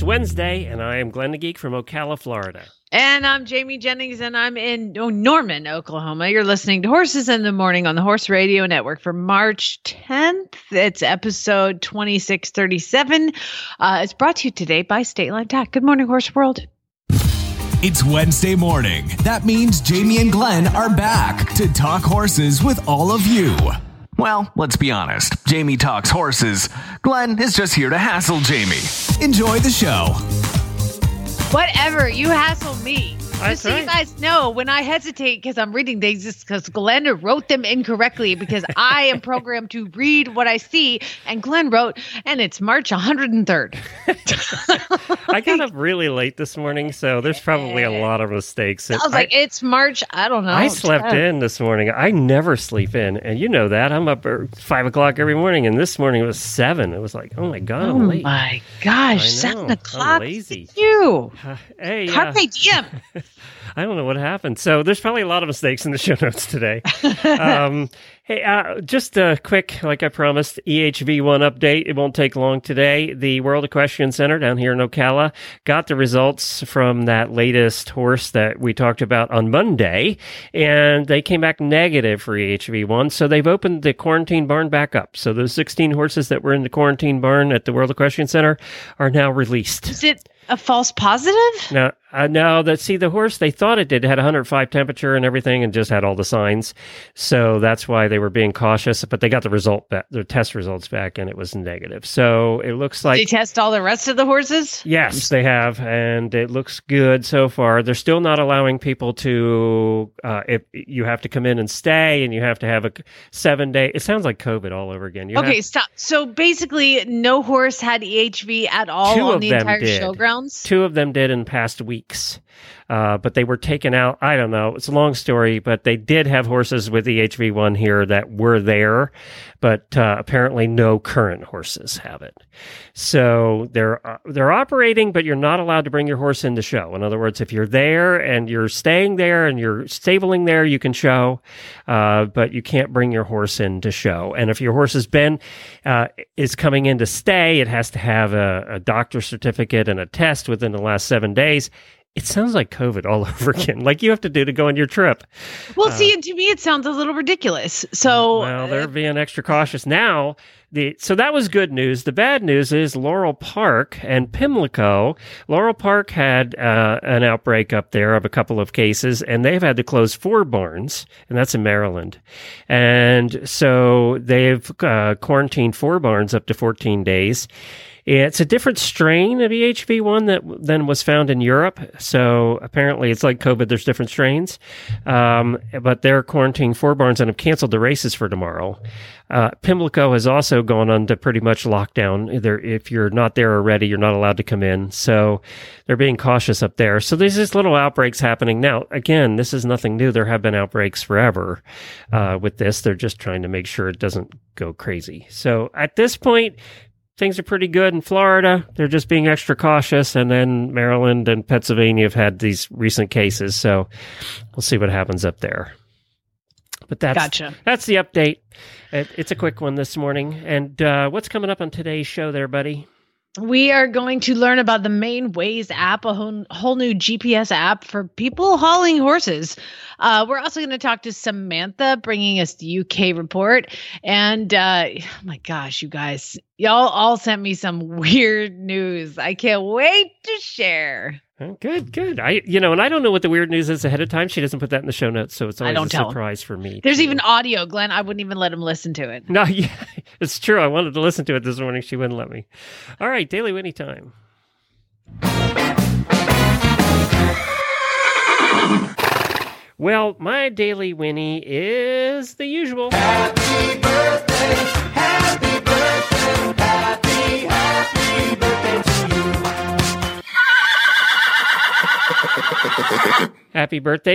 It's Wednesday, and I am Glenn the Geek from Ocala, Florida. And I'm Jamie Jennings, and I'm in oh, Norman, Oklahoma. You're listening to Horses in the Morning on the Horse Radio Network for March 10th. It's episode 2637. Uh, it's brought to you today by State Line Tack. Good morning, Horse World. It's Wednesday morning. That means Jamie and Glenn are back to talk horses with all of you. Well, let's be honest. Jamie talks horses. Glenn is just here to hassle Jamie. Enjoy the show. Whatever, you hassle me. That's Just so you guys know, when I hesitate because I'm reading things, it's because Glenn wrote them incorrectly because I am programmed to read what I see, and Glenn wrote, and it's March 103rd. I got up really late this morning, so there's probably a lot of mistakes. I was like, it's March. I don't know. I slept 10th. in this morning. I never sleep in, and you know that. I'm up at five o'clock every morning, and this morning it was seven. It was like, oh my god, Oh I'm late. my gosh, I seven I'm o'clock. lazy. You. Hey, uh, Carpe diem. I don't know what happened. So there's probably a lot of mistakes in the show notes today. um, hey, uh, just a quick, like I promised, E EHV1 update. It won't take long today. The World Equestrian Center down here in Ocala got the results from that latest horse that we talked about on Monday, and they came back negative for E EHV1. So they've opened the quarantine barn back up. So those 16 horses that were in the quarantine barn at the World Equestrian Center are now released. Is it a false positive? No, uh, now that see the horse, they thought it did had 105 temperature and everything, and just had all the signs. So that's why they were being cautious. But they got the result back, the test results back, and it was negative. So it looks like they test all the rest of the horses? yes, they have, and it looks good so far. They're still not allowing people to. Uh, if you have to come in and stay, and you have to have a seven day. It sounds like COVID all over again. You have- Okay, stop. So basically, no horse had EHV at all on the entire did. Two of them did in past weeks, uh, but they were taken out. I don't know. It's a long story, but they did have horses with the HV1 here that were there, but uh, apparently no current horses have it. So they're uh, they're operating, but you're not allowed to bring your horse in to show. In other words, if you're there and you're staying there and you're stabling there, you can show, uh, but you can't bring your horse in to show. And if your horse has been uh, is coming in to stay, it has to have a, a doctor certificate and a test within the last seven days. It sounds like COVID all over again, like you have to do to go on your trip. Well, see, and to me, it sounds a little ridiculous. So, Uh, Well, they're being extra cautious now. The so that was good news. The bad news is Laurel Park and Pimlico. Laurel Park had uh, an outbreak up there of a couple of cases, and they've had to close four barns, and that's in Maryland. And so they've uh, quarantined four barns up to 14 days. It's a different strain of EHV1 that than was found in Europe. So apparently, it's like COVID. There's different strains, um, but they're quarantining four barns and have canceled the races for tomorrow. Uh, Pimlico has also gone on to pretty much lockdown. If you're not there already, you're not allowed to come in. So they're being cautious up there. So there's just little outbreaks happening now. Again, this is nothing new. There have been outbreaks forever uh, with this. They're just trying to make sure it doesn't go crazy. So at this point, things are pretty good in Florida. They're just being extra cautious. And then Maryland and Pennsylvania have had these recent cases. So we'll see what happens up there. But that's Gotcha. that's the update. It, it's a quick one this morning. And uh, what's coming up on today's show, there, buddy? We are going to learn about the Manewayz app, a whole, whole new GPS app for people hauling horses. Uh, we're also going to talk to Samantha, bringing us the UK report. And uh, oh my gosh, you guys, y'all all sent me some weird news. I can't wait to share. Good, good. I, you know, and I don't know what the weird news is ahead of time. She doesn't put that in the show notes, so it's I always don't a tell 'em. surprise for me. There's too. even audio, Glenn. I wouldn't even let him listen to it. no, yeah, it's true. I wanted to listen to it this morning. She wouldn't let me. All right, daily Winnie time. Well, my daily Winnie is the usual. Happy birthday, happy birthday, Happy birthday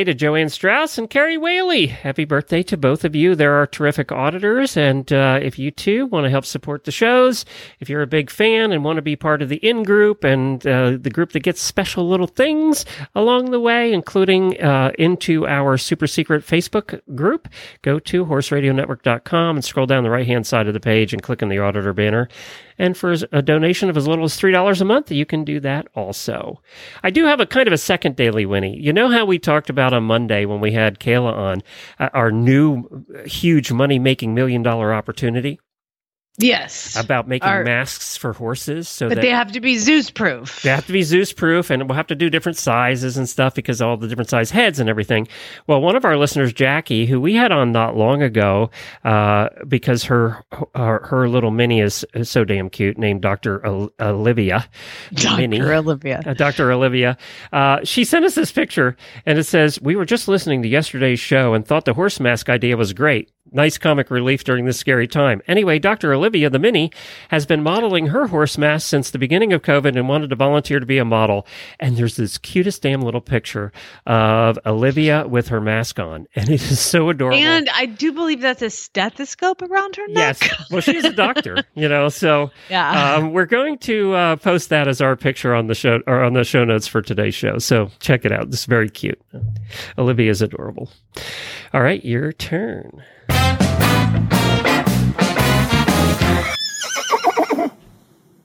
to Joanne Strauss and Carrie Whaley. Happy birthday to both of you. There are terrific auditors. And uh, if you too want to help support the shows, if you're a big fan and want to be part of the in group and uh, the group that gets special little things along the way, including uh, into our super secret Facebook group, go to horseradionetwork.com and scroll down the right hand side of the page and click on the auditor banner. And for a donation of as little as $3 a month, you can do that also. I do have a kind of a second daily Winnie. You know how we talked about on Monday when we had Kayla on uh, our new huge money making million dollar opportunity? Yes. About making Our- masks for horses so but that they have to be Zeus proof. they have to be Zeus proof and we'll have to do different sizes and stuff because all the different size heads and everything. Well, one of our listeners, Jackie, who we had on not long ago, uh, because her, her, her little mini is, is so damn cute, named Dr. Ol- Olivia. Minnie. Dr. Olivia. Uh, Dr. Olivia. Uh, she sent us this picture and it says, We were just listening to yesterday's show and thought the horse mask idea was great. Nice comic relief during this scary time. Anyway, Dr. Olivia, the mini, has been modeling her horse mask since the beginning of COVID and wanted to volunteer to be a model. And there's this cutest damn little picture of Olivia with her mask on. And it is so adorable. And I do believe that's a stethoscope around her neck. yes. Well, she's a doctor, you know, so Yeah. um, we're going to uh, post that as our picture on the show or on the show notes for today's show. So check it out. This is very cute. Olivia is adorable. All right, your turn.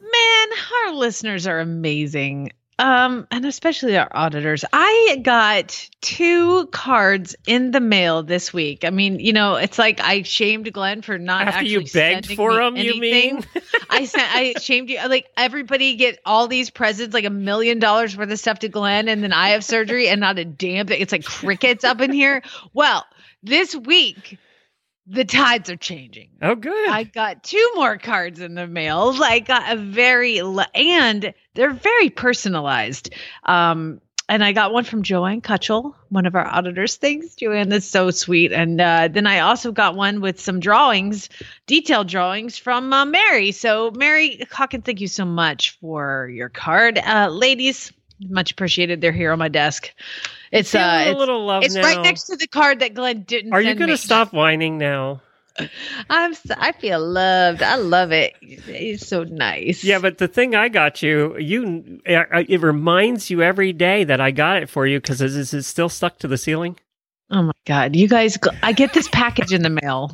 Man, our listeners are amazing. Um, and especially our auditors. I got two cards in the mail this week. I mean, you know, it's like I shamed Glenn for not After actually you begged sending for me them, you anything. mean? I sent I shamed you like everybody get all these presents, like a million dollars worth of stuff to Glenn, and then I have surgery and not a damn thing. It's like crickets up in here. Well, this week the tides are changing. Oh, good. I got two more cards in the mail. I got a very and they're very personalized. Um, and I got one from Joanne Cutchell, one of our auditors. Thanks, Joanne. That's so sweet. And uh, then I also got one with some drawings, detailed drawings from uh, Mary. So, Mary Hawkins, thank you so much for your card, uh, ladies. Much appreciated. They're here on my desk. It's uh, a it's, little love it's now. right next to the card that Glenn didn't. Are you going to stop whining now? I'm so, I feel loved. I love it. It's so nice. Yeah, but the thing I got you, you uh, it reminds you every day that I got it for you because is, is it still stuck to the ceiling? oh my god, you guys! I get this package in the mail,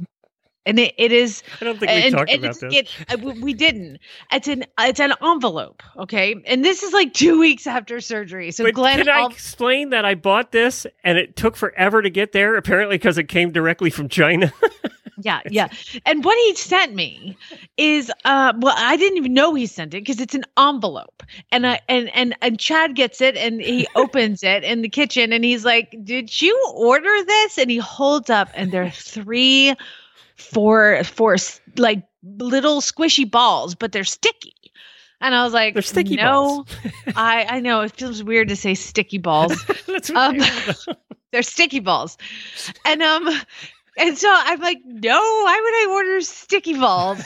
and it, it is. I don't think we and, talked and about this. It, uh, we didn't. It's an it's an envelope, okay, and this is like two weeks after surgery. So But Glenn, can I explain that I bought this and it took forever to get there? Apparently, because it came directly from China. yeah, yeah. And what he sent me is uh well, I didn't even know he sent it because it's an envelope. And I and and and Chad gets it and he opens it in the kitchen and he's like, "Did you order this?" And he holds up and there are three four four like little squishy balls, but they're sticky. And I was like, They're sticky no, balls. I I know it feels weird to say sticky balls That's Um, they- they're sticky balls. And um and so I'm like, no, why would I order sticky balls?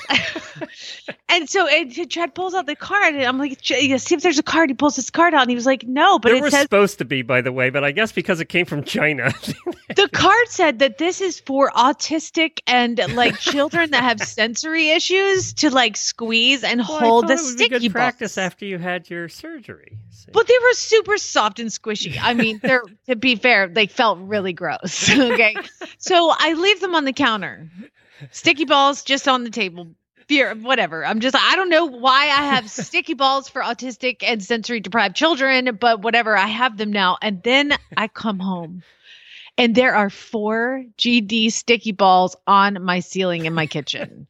And so and Chad pulls out the card and I'm like, see if there's a card. He pulls his card out and he was like, no, but there it was says supposed to be, by the way, but I guess because it came from China. the card said that this is for autistic and like children that have sensory issues to like squeeze and Well, hold the thought it would be sticky good practice after you had your surgery. See? But they were super soft and squishy. I mean, they're to be fair, they felt really gross. Okay. so I leave them on the counter. Sticky balls just on the table. Fear whatever. I'm just I don't know why I have sticky balls for autistic and sensory deprived children, but whatever, I have them now. And then I come home and there are four GD sticky balls on my ceiling in my kitchen.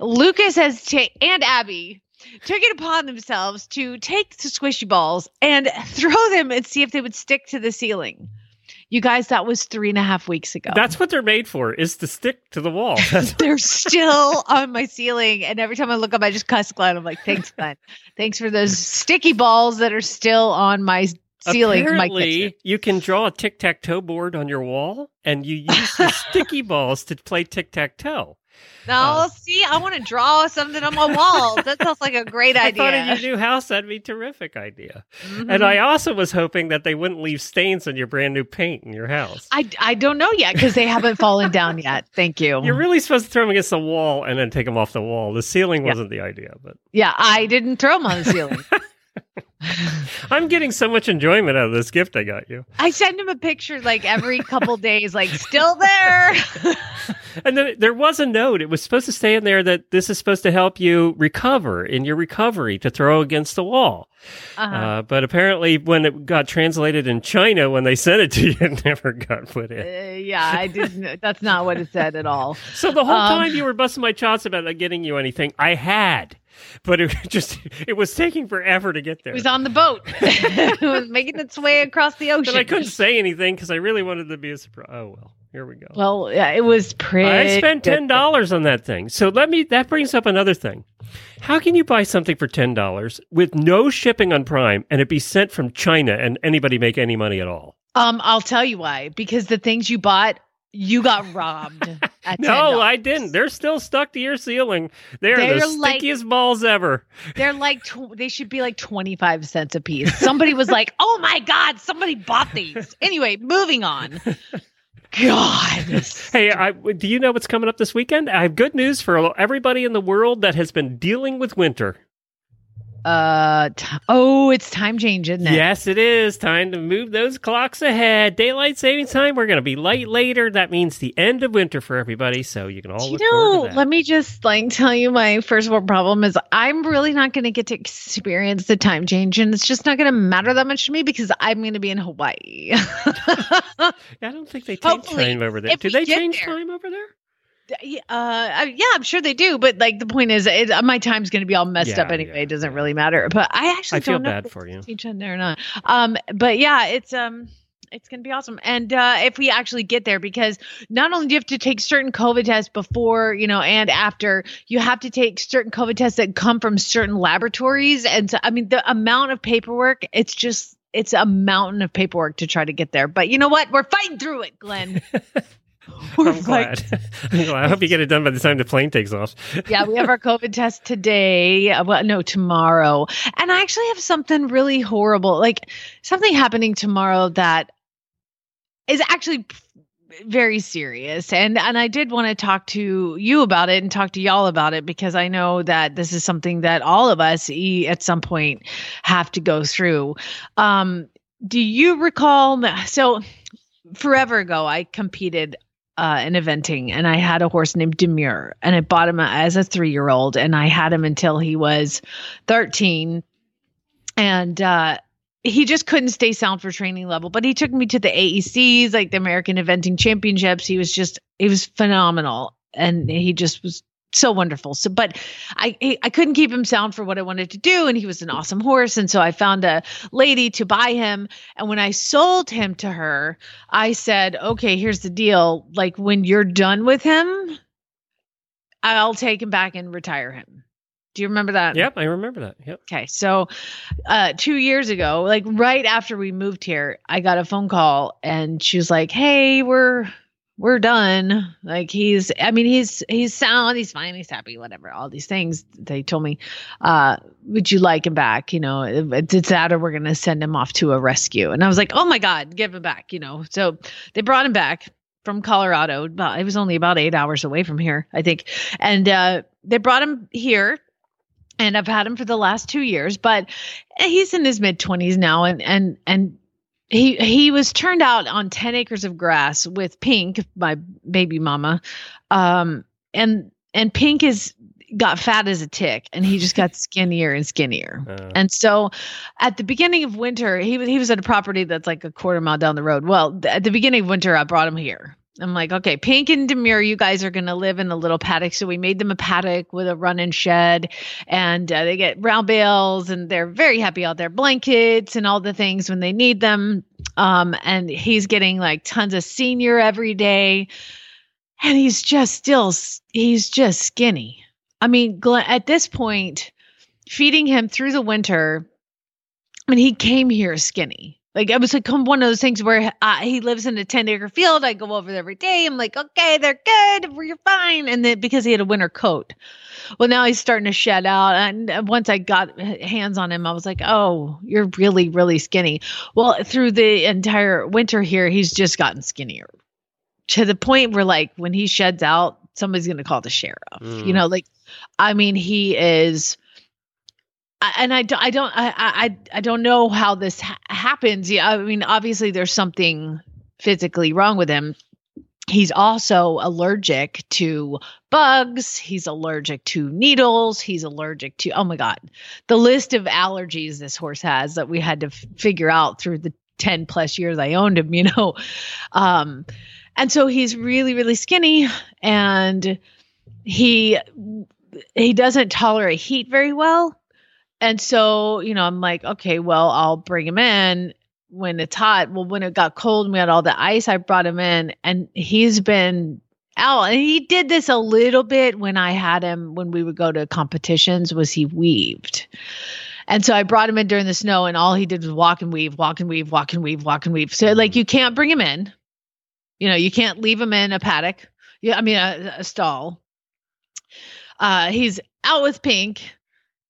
Lucas has ta- and Abby took it upon themselves to take the squishy balls and throw them and see if they would stick to the ceiling. You guys, that was three and a half weeks ago. That's what they're made for, is to stick to the wall. They're still on my ceiling, and every time I look up, I just cuss Glenn. I'm like, "Thanks, Glenn. Thanks for those sticky balls that are still on my ceiling." Apparently, you can draw a tic tac toe board on your wall, and you use the sticky balls to play tic tac toe. No, Uh, see, I want to draw something on my wall. That sounds like a great idea. I thought of your new house, that'd be a terrific idea. Mhm. And I also was hoping that they wouldn't leave stains on your brand new paint in your house. I, I don't know yet because they haven't fallen down yet. Thank you. You're really supposed to throw them against the wall and then take them off the wall. The ceiling Yeah. wasn't the idea, but yeah, I didn't throw them on the ceiling. I'm getting so much enjoyment out of this gift I got you. I send him a picture like every couple days, like still there. And then there was a note. It was supposed to stay in there that this is supposed to help you recover in your recovery to throw against the wall. Uh-huh. Uh, but apparently, when it got translated in China, when they sent it to you, it never got put in. Uh, yeah, I didn't. That's not what it said at all. So the whole Um, time you were busting my chops about not getting you anything, I had, but it just it was taking forever to get there. It was on the boat. it was making its way across the ocean. and I couldn't say anything because I really wanted to be a surprise. Oh well, here we go. Well, yeah, it was pretty. I spent ten dollars on that thing. So let me. That brings up another thing. How can you buy something for ten dollars with no shipping on Prime and it be sent from China and anybody make any money at all? Um, I'll tell you why. Because the things you bought, you got robbed. At No, $10. I didn't. They're still stuck to your ceiling. They're, They're the like- stickiest balls ever. They're like tw- they should be like twenty five cents a piece. Somebody was like, "Oh my god, somebody bought these." Anyway, moving on. God, Hey, I, do you know what's coming up this weekend? I have good news for everybody in the world that has been dealing with winter. Uh, t- oh, it's time change, isn't it? Yes, it is time to move those clocks ahead. Daylight savings time. We're going to be light later. That means the end of winter for everybody. So you can all You look know, let me just like tell you my first world problem is I'm really not going to get to experience the time change, and it's just not going to matter that much to me because I'm going to be in Hawaii. I don't think they change Hopefully, time over there. Do they change there. time over there? Yeah, uh, yeah, I'm sure they do, but like the point is, it, my time's going to be all messed Yeah, up anyway. yeah, it doesn't really matter. But I actually I feel don't know bad for you. teach on there or not. Um, but yeah, it's um, it's going to be awesome. And uh, if we actually get there, because not only do you have to take certain COVID tests before, you know, and after, you have to take certain COVID tests that come from certain laboratories. And so, I mean, the amount of paperwork, it's just. It's a mountain of paperwork to try to get there, but you know what? We're fighting through it, Glenn. We're I'm glad. I'm glad. I hope you get it done by the time the plane takes off. yeah, we have our COVID test today. uh, Well, no, tomorrow. And I actually have something really horrible, like something happening tomorrow that is actually very serious. And and I did want to talk to you about it and talk to y'all about it because I know that this is something that all of us e- at some point have to go through. Um, do you recall? So forever ago, I competed uh, in eventing, and I had a horse named Demure, and I bought him as a three year old, and I had him until he was thirteen, and uh, he just couldn't stay sound for training level. But he took me to the AECs, like the American Eventing Championships. He was just he was phenomenal, and he just was so wonderful. So, but I I couldn't keep him sound for what I wanted to do, and he was an awesome horse, and so I found a lady to buy him. And when I sold him to her, I said, "Okay, here's the deal. Like when you're done with him, I'll take him back and retire him." Do you remember that? Yep, I remember that. Yep. Okay, so uh, two years ago, like right after we moved here, I got a phone call, and she was like, "Hey, we're we're done. Like he's, I mean, he's he's sound, he's fine, he's happy, whatever. All these things they told me. Uh, would you like him back? You know, it's that, or we're gonna send him off to a rescue. And I was like, oh my god, give him back. You know, so they brought him back from Colorado. But it was only about eight hours away from here, I think, and uh, they brought him here and I've had him for the last two years, but he's in his mid twenties now, and and and he he was turned out on ten acres of grass with Pink, my baby mama, um, and and Pink is got fat as a tick, and he just got skinnier and skinnier. Uh, And so at the beginning of winter, he was he was at a property that's like a quarter mile down the road. Well, th- at the beginning of winter, I brought him here. I'm like, okay, Pink and Demure, you guys are going to live in a little paddock. So we made them a paddock with a run-in shed, and uh, they get round bales, and they're very happy out there, blankets and all the things when they need them. Um, and he's getting like tons of senior every day, and he's just still he's just skinny. I mean, Glenn, at this point, feeding him through the winter. I mean, he came here skinny. Like it was like one of those things where uh, he lives in a 10 acre field. I go over there every day. I'm like, okay, they're good. You're fine. And then because he had a winter coat. Well, now he's starting to shed out. And uh, once I got hands on him, I was like, oh, you're really, really skinny. Well, through the entire winter here, he's just gotten skinnier to the point where, like, when he sheds out, somebody's going to call the sheriff. Mm. You know, like, I mean, he is. And I, I don't I, I I don't know how this ha- happens. Yeah, I mean, obviously there's something physically wrong with him. He's also allergic to bugs. He's allergic to needles. He's allergic to, oh my God, the list of allergies this horse has that we had to f- figure out through the 10 plus years I owned him, you know. Um, and so he's really, really skinny and he he doesn't tolerate heat very well. And so, you know, I'm like, okay, well, I'll bring him in when it's hot. Well, when it got cold and we had all the ice, I brought him in and he's been out. And he did this a little bit when I had him when we would go to competitions was he weaved. And so I brought him in during the snow and all he did was walk and weave, walk and weave, walk and weave, walk and weave. So like you can't bring him in. You know, you can't leave him in a paddock. Yeah, I mean a, a stall. Uh he's out with pink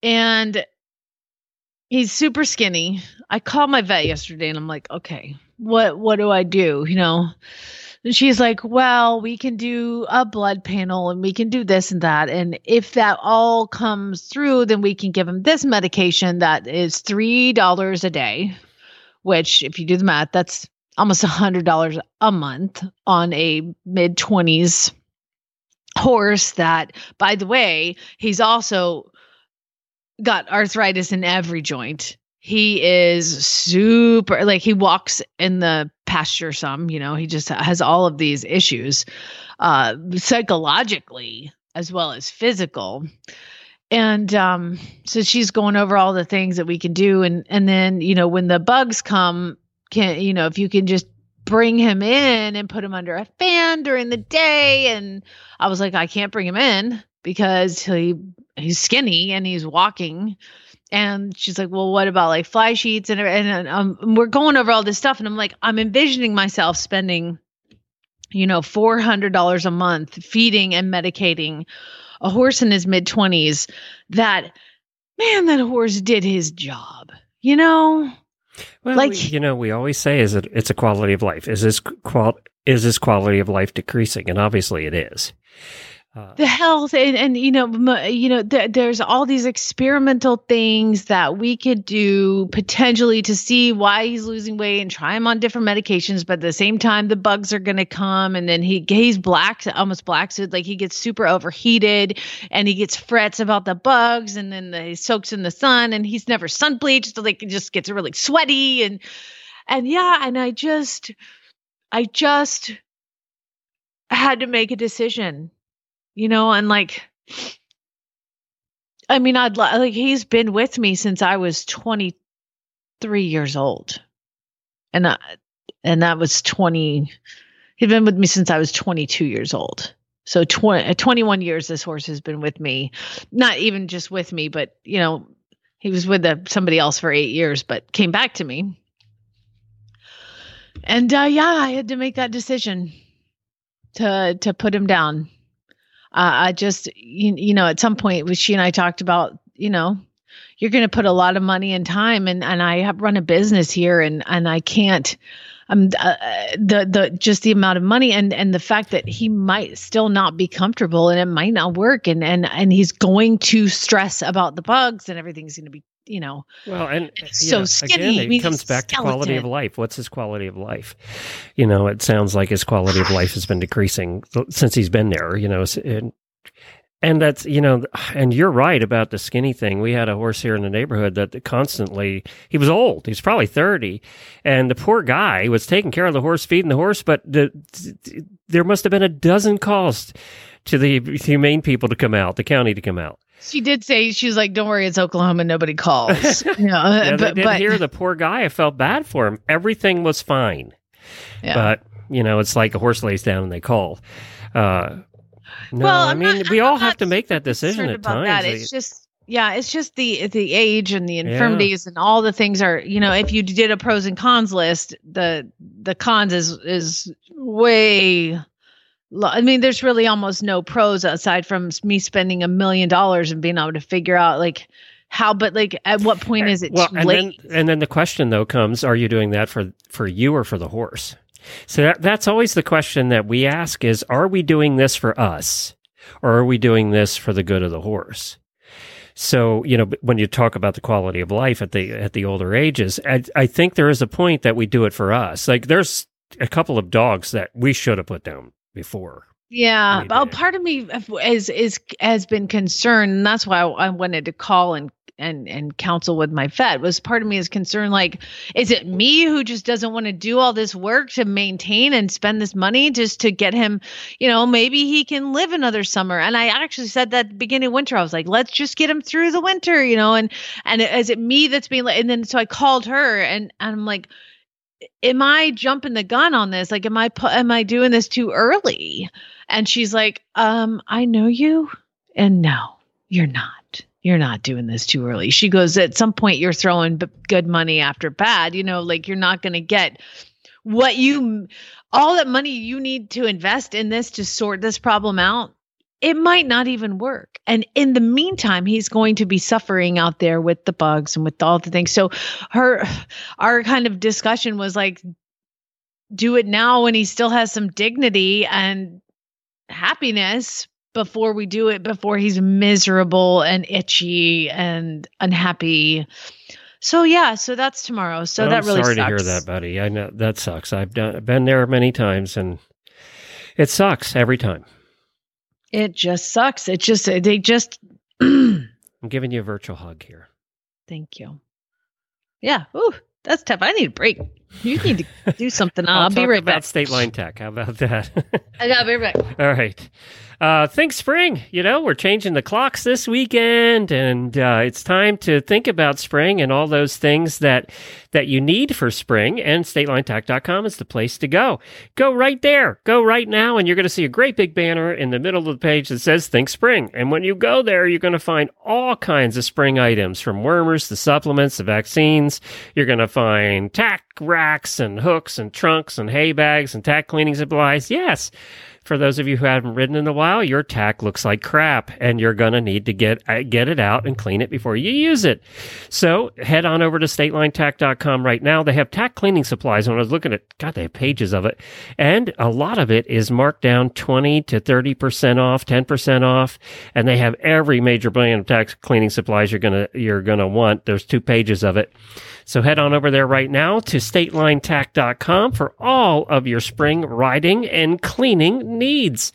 and he's super skinny. I called my vet yesterday and I'm like, okay, what what do I do? You know? And she's like, well, we can do a blood panel and we can do this and that. And if that all comes through, then we can give him this medication that is three dollars a day, which if you do the math, that's almost a hundred dollars a month on a mid twenties horse that by the way, he's also got arthritis in every joint. He is super like he walks in the pasture some, you know, he just has all of these issues uh psychologically as well as physical. And um so she's going over all the things that we can do and and then, you know, when the bugs come, can you know, if you can just bring him in and put him under a fan during the day and I was like I can't bring him in because he he's skinny and he's walking and she's like well what about like fly sheets and and um, we're going over all this stuff and i'm like i'm envisioning myself spending you know $400 a month feeding and medicating a horse in his mid 20s that man that horse did his job you know Well, Like- we- you know, we always say is it it's a quality of life. Is this qual is this quality of life decreasing? And obviously, it is. Uh, the health and, and you know m- you know th- there's all these experimental things that we could do potentially to see why he's losing weight and try him on different medications but at the same time the bugs are going to come and then he he's black almost black so like he gets super overheated and he gets frets about the bugs and then the, he soaks in the sun and he's never sun bleached so like it just gets really sweaty and and yeah and i just i just had to make a decision you know and like i mean i'd li- like he's been with me since i was 23 years old. And I, and that was 20 he'd been with me since i was 22 years old. So 20, uh, 21 years this horse has been with me. Not even just with me but you know he was with uh somebody else for eight years but came back to me. And uh, yeah i had to make that decision to to put him down uh, I just, you, you know, at some point, she and I talked about, you know, you're going to put a lot of money and time, and and I have run a business here, and and I can't, um, uh, the the just the amount of money and and the fact that he might still not be comfortable, and it might not work, and and and he's going to stress about the bugs, and everything's going to be, you know, well, and uh, so know, skinny. Again, I it mean, comes he's back to quality of life. What's his quality of life? You know, it sounds like his quality of life has been decreasing since he's been there. You know, and, and that's you know, and you're right about the skinny thing. We had a horse here in the neighborhood that constantly he was old. He was probably thirty, and the poor guy was taking care of the horse, feeding the horse, but the, there must have been a dozen calls to the humane people to come out, the county to come out. She did say she was like, "Don't worry, it's Oklahoma, nobody calls." you know, Yeah, they but did but hear the poor guy. I felt bad for him. Everything was fine, yeah. but you know, it's like a horse lays down and they call. Uh, no, well, I mean, not- we I'm all have to make that decision at times. that. It's just Yeah, it's just the the age and the infirmities and all the things are, you know, if you did a pros and cons list, the the cons is is way I mean, there's really almost no pros aside from me spending a million dollars and being able to figure out like how, but like at what point is it well, too and late? then and then the question though comes: Are you doing that for for you or for the horse? So that, that's always the question that we ask: Is are we doing this for us, or are we doing this for the good of the horse? So you know, when you talk about the quality of life at the at the older ages, I, I think there is a point that we do it for us. Like there's a couple of dogs that we should have put down before. Yeah, we well, part of me is is has been concerned, and that's why I wanted to call and and and counsel with my vet. Was part of me is concerned, like, is it me who just doesn't want to do all this work to maintain and spend this money just to get him, you know, maybe he can live another summer. And I actually said that beginning of winter, I was like, let's just get him through the winter, you know, and and is it me that's being and then so I called her and, and I'm like am I jumping the gun on this? Like, am I am I doing this too early? And she's like, um, I know you, and no, you're not. You're not doing this too early. She goes, at some point, you're throwing b- good money after bad. You know, like you're not going to get what you all that money you need to invest in this to sort this problem out it might not even work. And in the meantime, he's going to be suffering out there with the bugs and with all the things. So her our kind of discussion was like do it now when he still has some dignity and happiness before we do it before he's miserable and itchy and unhappy. So yeah, so that's tomorrow. So I'm that really sorry sucks. to hear that, buddy. I know that sucks. I've done been there many times, and it sucks every time. It just sucks. It just uh, they just I'm giving you a virtual hug here. Thank you. Yeah. Ooh, that's tough. I need a break. You need to do something. I'll, be talk right about back. State Line Tack. How about that? I gotta be right back. All right. Uh, think spring. You know, we're changing the clocks this weekend, and uh, it's time to think about spring and all those things that that you need for spring. And StatelineTack.com is the place to go. Go right there. Go right now, and you're going to see a great big banner in the middle of the page that says "Think Spring." And when you go there, you're going to find all kinds of spring items, from wormers to supplements to vaccines. You're going to find tack racks and hooks and trunks and hay bags and tack cleaning supplies. Yes. For those of you who haven't ridden in a while, your tack looks like crap, and you're going to need to get uh, get it out and clean it before you use it. So head on over to statelinetack.com right now. They have tack cleaning supplies. When I was looking at, God, they have pages of it, and a lot of it is marked down twenty to thirty percent off, ten percent off, and they have every major brand of tack cleaning supplies you're gonna you're gonna want. There's two pages of it. So head on over there right now to statelinetack.com for all of your spring riding and cleaning needs.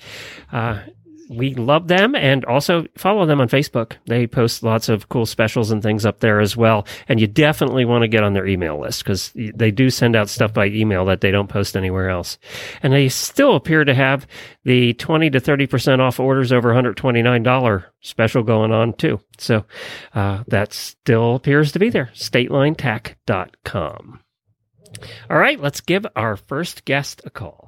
Uh, we love them and also follow them on Facebook. They post lots of cool specials and things up there as well. And you definitely want to get on their email list because they do send out stuff by email that they don't post anywhere else. And they still appear to have the 20 to 30% off orders over $129 special going on too. So uh, that still appears to be there. StatelineTack.com. All right, let's give our first guest a call.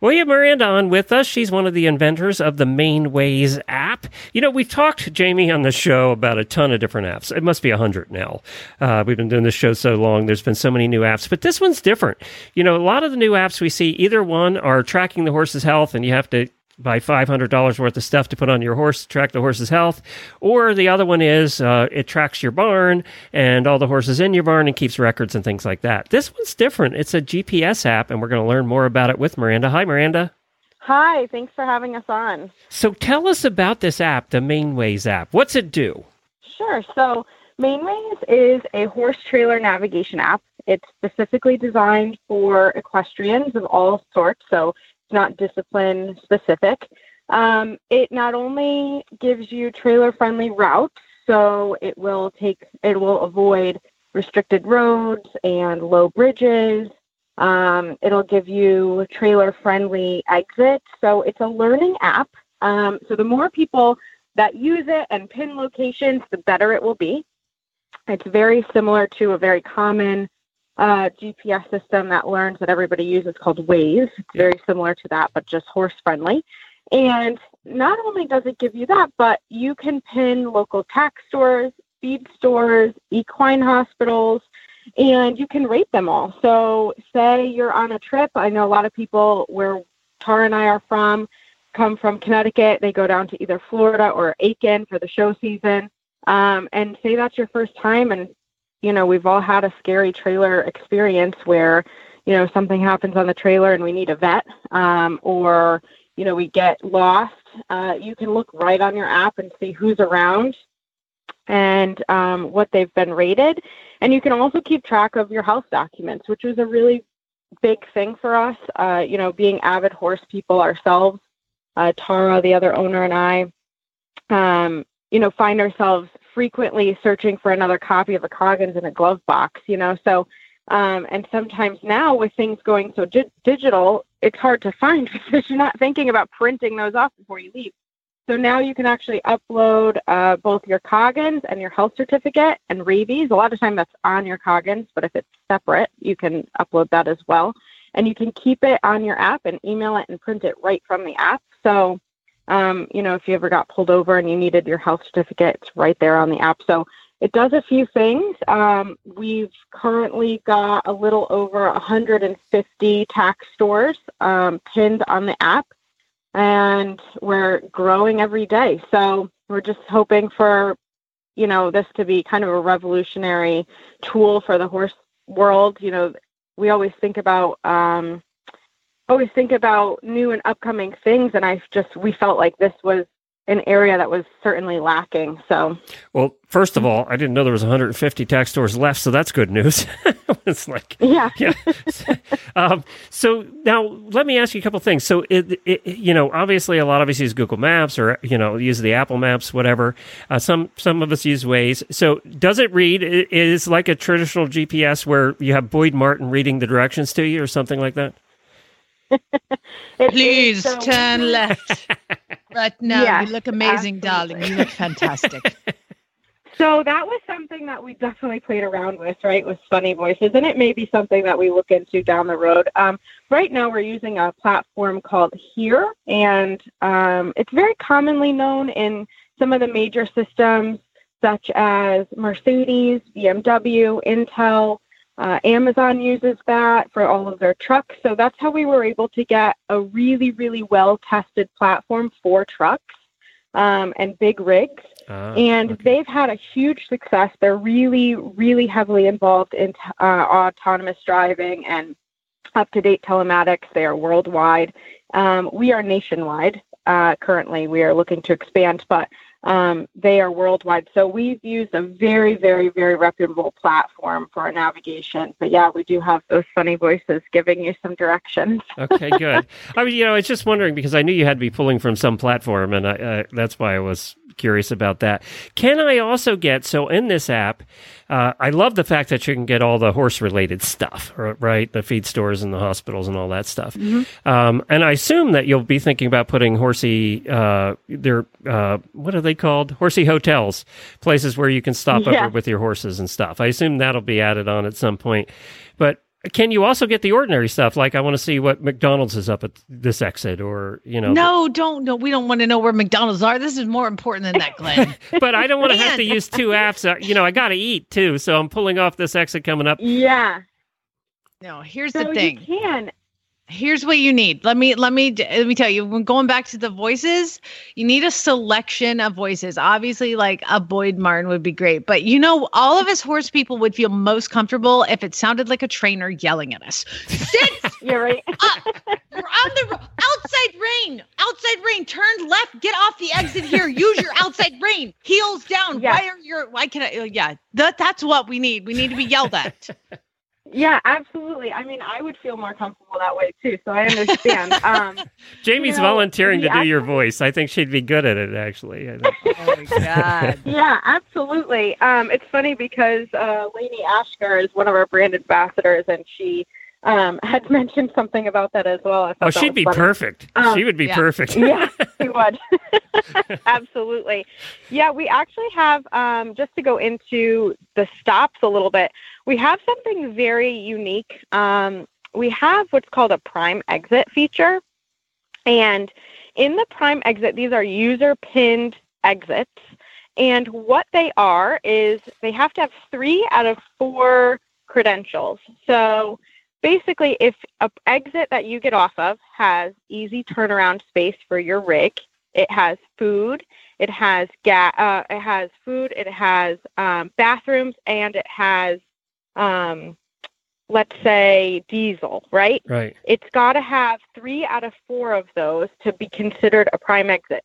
We have Miranda on with us. She's one of the inventors of the Manewayz app. You know, we've talked, Jamie, on the show about a ton of different apps. It must be a hundred now. Uh, we've been doing this show so long. There's been so many new apps, but this one's different. You know, a lot of the new apps we see, either one are tracking the horse's health and you have to buy $500 worth of stuff to put on your horse to track the horse's health. Or the other one is uh, it tracks your barn and all the horses in your barn and keeps records and things like that. This one's different. It's a GPS app, and we're going to learn more about it with Miranda. Hi, Miranda. Hi, thanks for having us on. So tell us about this app, the Manewayz app. What's it do? Sure. So, Manewayz is a horse trailer navigation app. It's specifically designed for equestrians of all sorts, so it's not discipline specific. Um, it not only gives you trailer friendly routes, so it will take it will avoid restricted roads and low bridges. Um, it'll give you trailer friendly exits. So it's a learning app. Um, so the more people that use it and pin locations, the better it will be. It's very similar to a very common uh, GPS system that learns that everybody uses called Waze. It's very similar to that, but just horse friendly. And not only does it give you that, but you can pin local tack stores, feed stores, equine hospitals, and you can rate them all. So, say you're on a trip. I know a lot of people where Tara and I are from come from Connecticut. They go down to either Florida or Aiken for the show season. Um, and say that's your first time, and you know we've all had a scary trailer experience where you know something happens on the trailer and we need a vet, um, or you know we get lost. Uh, you can look right on your app and see who's around and um, what they've been rated. And you can also keep track of your health documents, which was a really big thing for us. Uh, you know, being avid horse people ourselves, uh, Tara, the other owner, and I, um, you know, find ourselves frequently searching for another copy of the Coggins in a glove box. You know, so um, and sometimes now with things going so di- digital, it's hard to find because you're not thinking about printing those off before you leave. So now you can actually upload uh, both your Coggins and your health certificate and rabies. A lot of time that's on your Coggins, but if it's separate, you can upload that as well. And you can keep it on your app and email it and print it right from the app. So, um, you know, if you ever got pulled over and you needed your health certificate, it's right there on the app. So it does a few things. Um, we've currently got a little over 150 tack stores um, pinned on the app and we're growing every day. So we're just hoping for, you know, this to be kind of a revolutionary tool for the horse world. You know, we always think about, um, always think about new and upcoming things, and I just we felt like this was an area that was certainly lacking. So, well, first of all, I didn't know there was 150 tack stores left, so that's good news. it's like, yeah, yeah. um, so now let me ask you a couple things. So, it, it, you know, obviously, a lot of us use Google Maps or you know use the Apple Maps, whatever. Uh, some some of us use Waze. So, does it read? It is like a traditional GPS where you have Boyd Martin reading the directions to you, or something like that. Please so turn left. right now, yes, you look amazing, absolutely. darling. You look fantastic. so that was something that we definitely played around with, right? With funny voices, and it may be something that we look into down the road. Um, right now, we're using a platform called Here, and um, it's very commonly known in some of the major systems such as Mercedes, BMW, Intel. Uh, Amazon uses that for all of their trucks. So that's how we were able to get a really, really well tested platform for trucks um, and big rigs. Uh, and okay. they've had a huge success. They're really, really heavily involved in uh, autonomous driving and up to date telematics. They are worldwide. Um, we are nationwide uh, currently. We are looking to expand, but um, they are worldwide. So we've used a very, very, very reputable platform for our navigation. But yeah, we do have those funny voices giving you some directions. okay, good. I mean, you know, I was just wondering because I knew you had to be pulling from some platform, and I, uh, that's why I was curious about that. Can I also get so in this app? Uh, I love the fact that you can get all the horse related stuff, right? The feed stores and the hospitals and all that stuff. Mm-hmm. Um, and I assume that you'll be thinking about putting horsey, uh, their, uh, what are they called? Horsey hotels, places where you can stop yeah. over with your horses and stuff. I assume that'll be added on at some point. But can you also get the ordinary stuff? Like I want to see what McDonald's is up at this exit, or you know. No, don't. No, we don't want to know where McDonald's are. This is more important than that, Glenn. but I don't want to have to use two apps. Uh, you know, I got to eat too, so I'm pulling off this exit coming up. Yeah. No, here's so the thing. You can here's what you need. Let me let me let me tell you when going back to the voices you need a selection of voices. Obviously like a boyd martin would be great but you know all of us horse people would feel most comfortable if it sounded like a trainer yelling at us. Sit you're right. up, on the outside rein outside rein turn left get off the exit here. Use your outside rein heels down. Yes. why are your why can i yeah that that's what we need. We need to be yelled at yeah, absolutely. I mean, I would feel more comfortable that way too. So I understand. Um, Jamie's you know, volunteering to do your voice. I think she'd be good at it, actually. oh my god! yeah, absolutely. Um, it's funny because uh, Lainey Ashker is one of our brand ambassadors, and she um, had mentioned something about that as well. oh, she'd be funny. perfect. Um, she would be yeah. perfect. yeah, she would. Absolutely. Yeah, we actually have, um, just to go into the stops a little bit, we have something very unique. Um, we have what's called a prime exit feature. And in the Prime exit, these are user pinned exits. And what they are is they have to have three out of four credentials. So basically, if a exit that you get off of has easy turnaround space for your rig, it has food, it has ga- uh, it has food, it has um, bathrooms, and it has, um, let's say, diesel, right? Right. It's got to have three out of four of those to be considered a prime exit.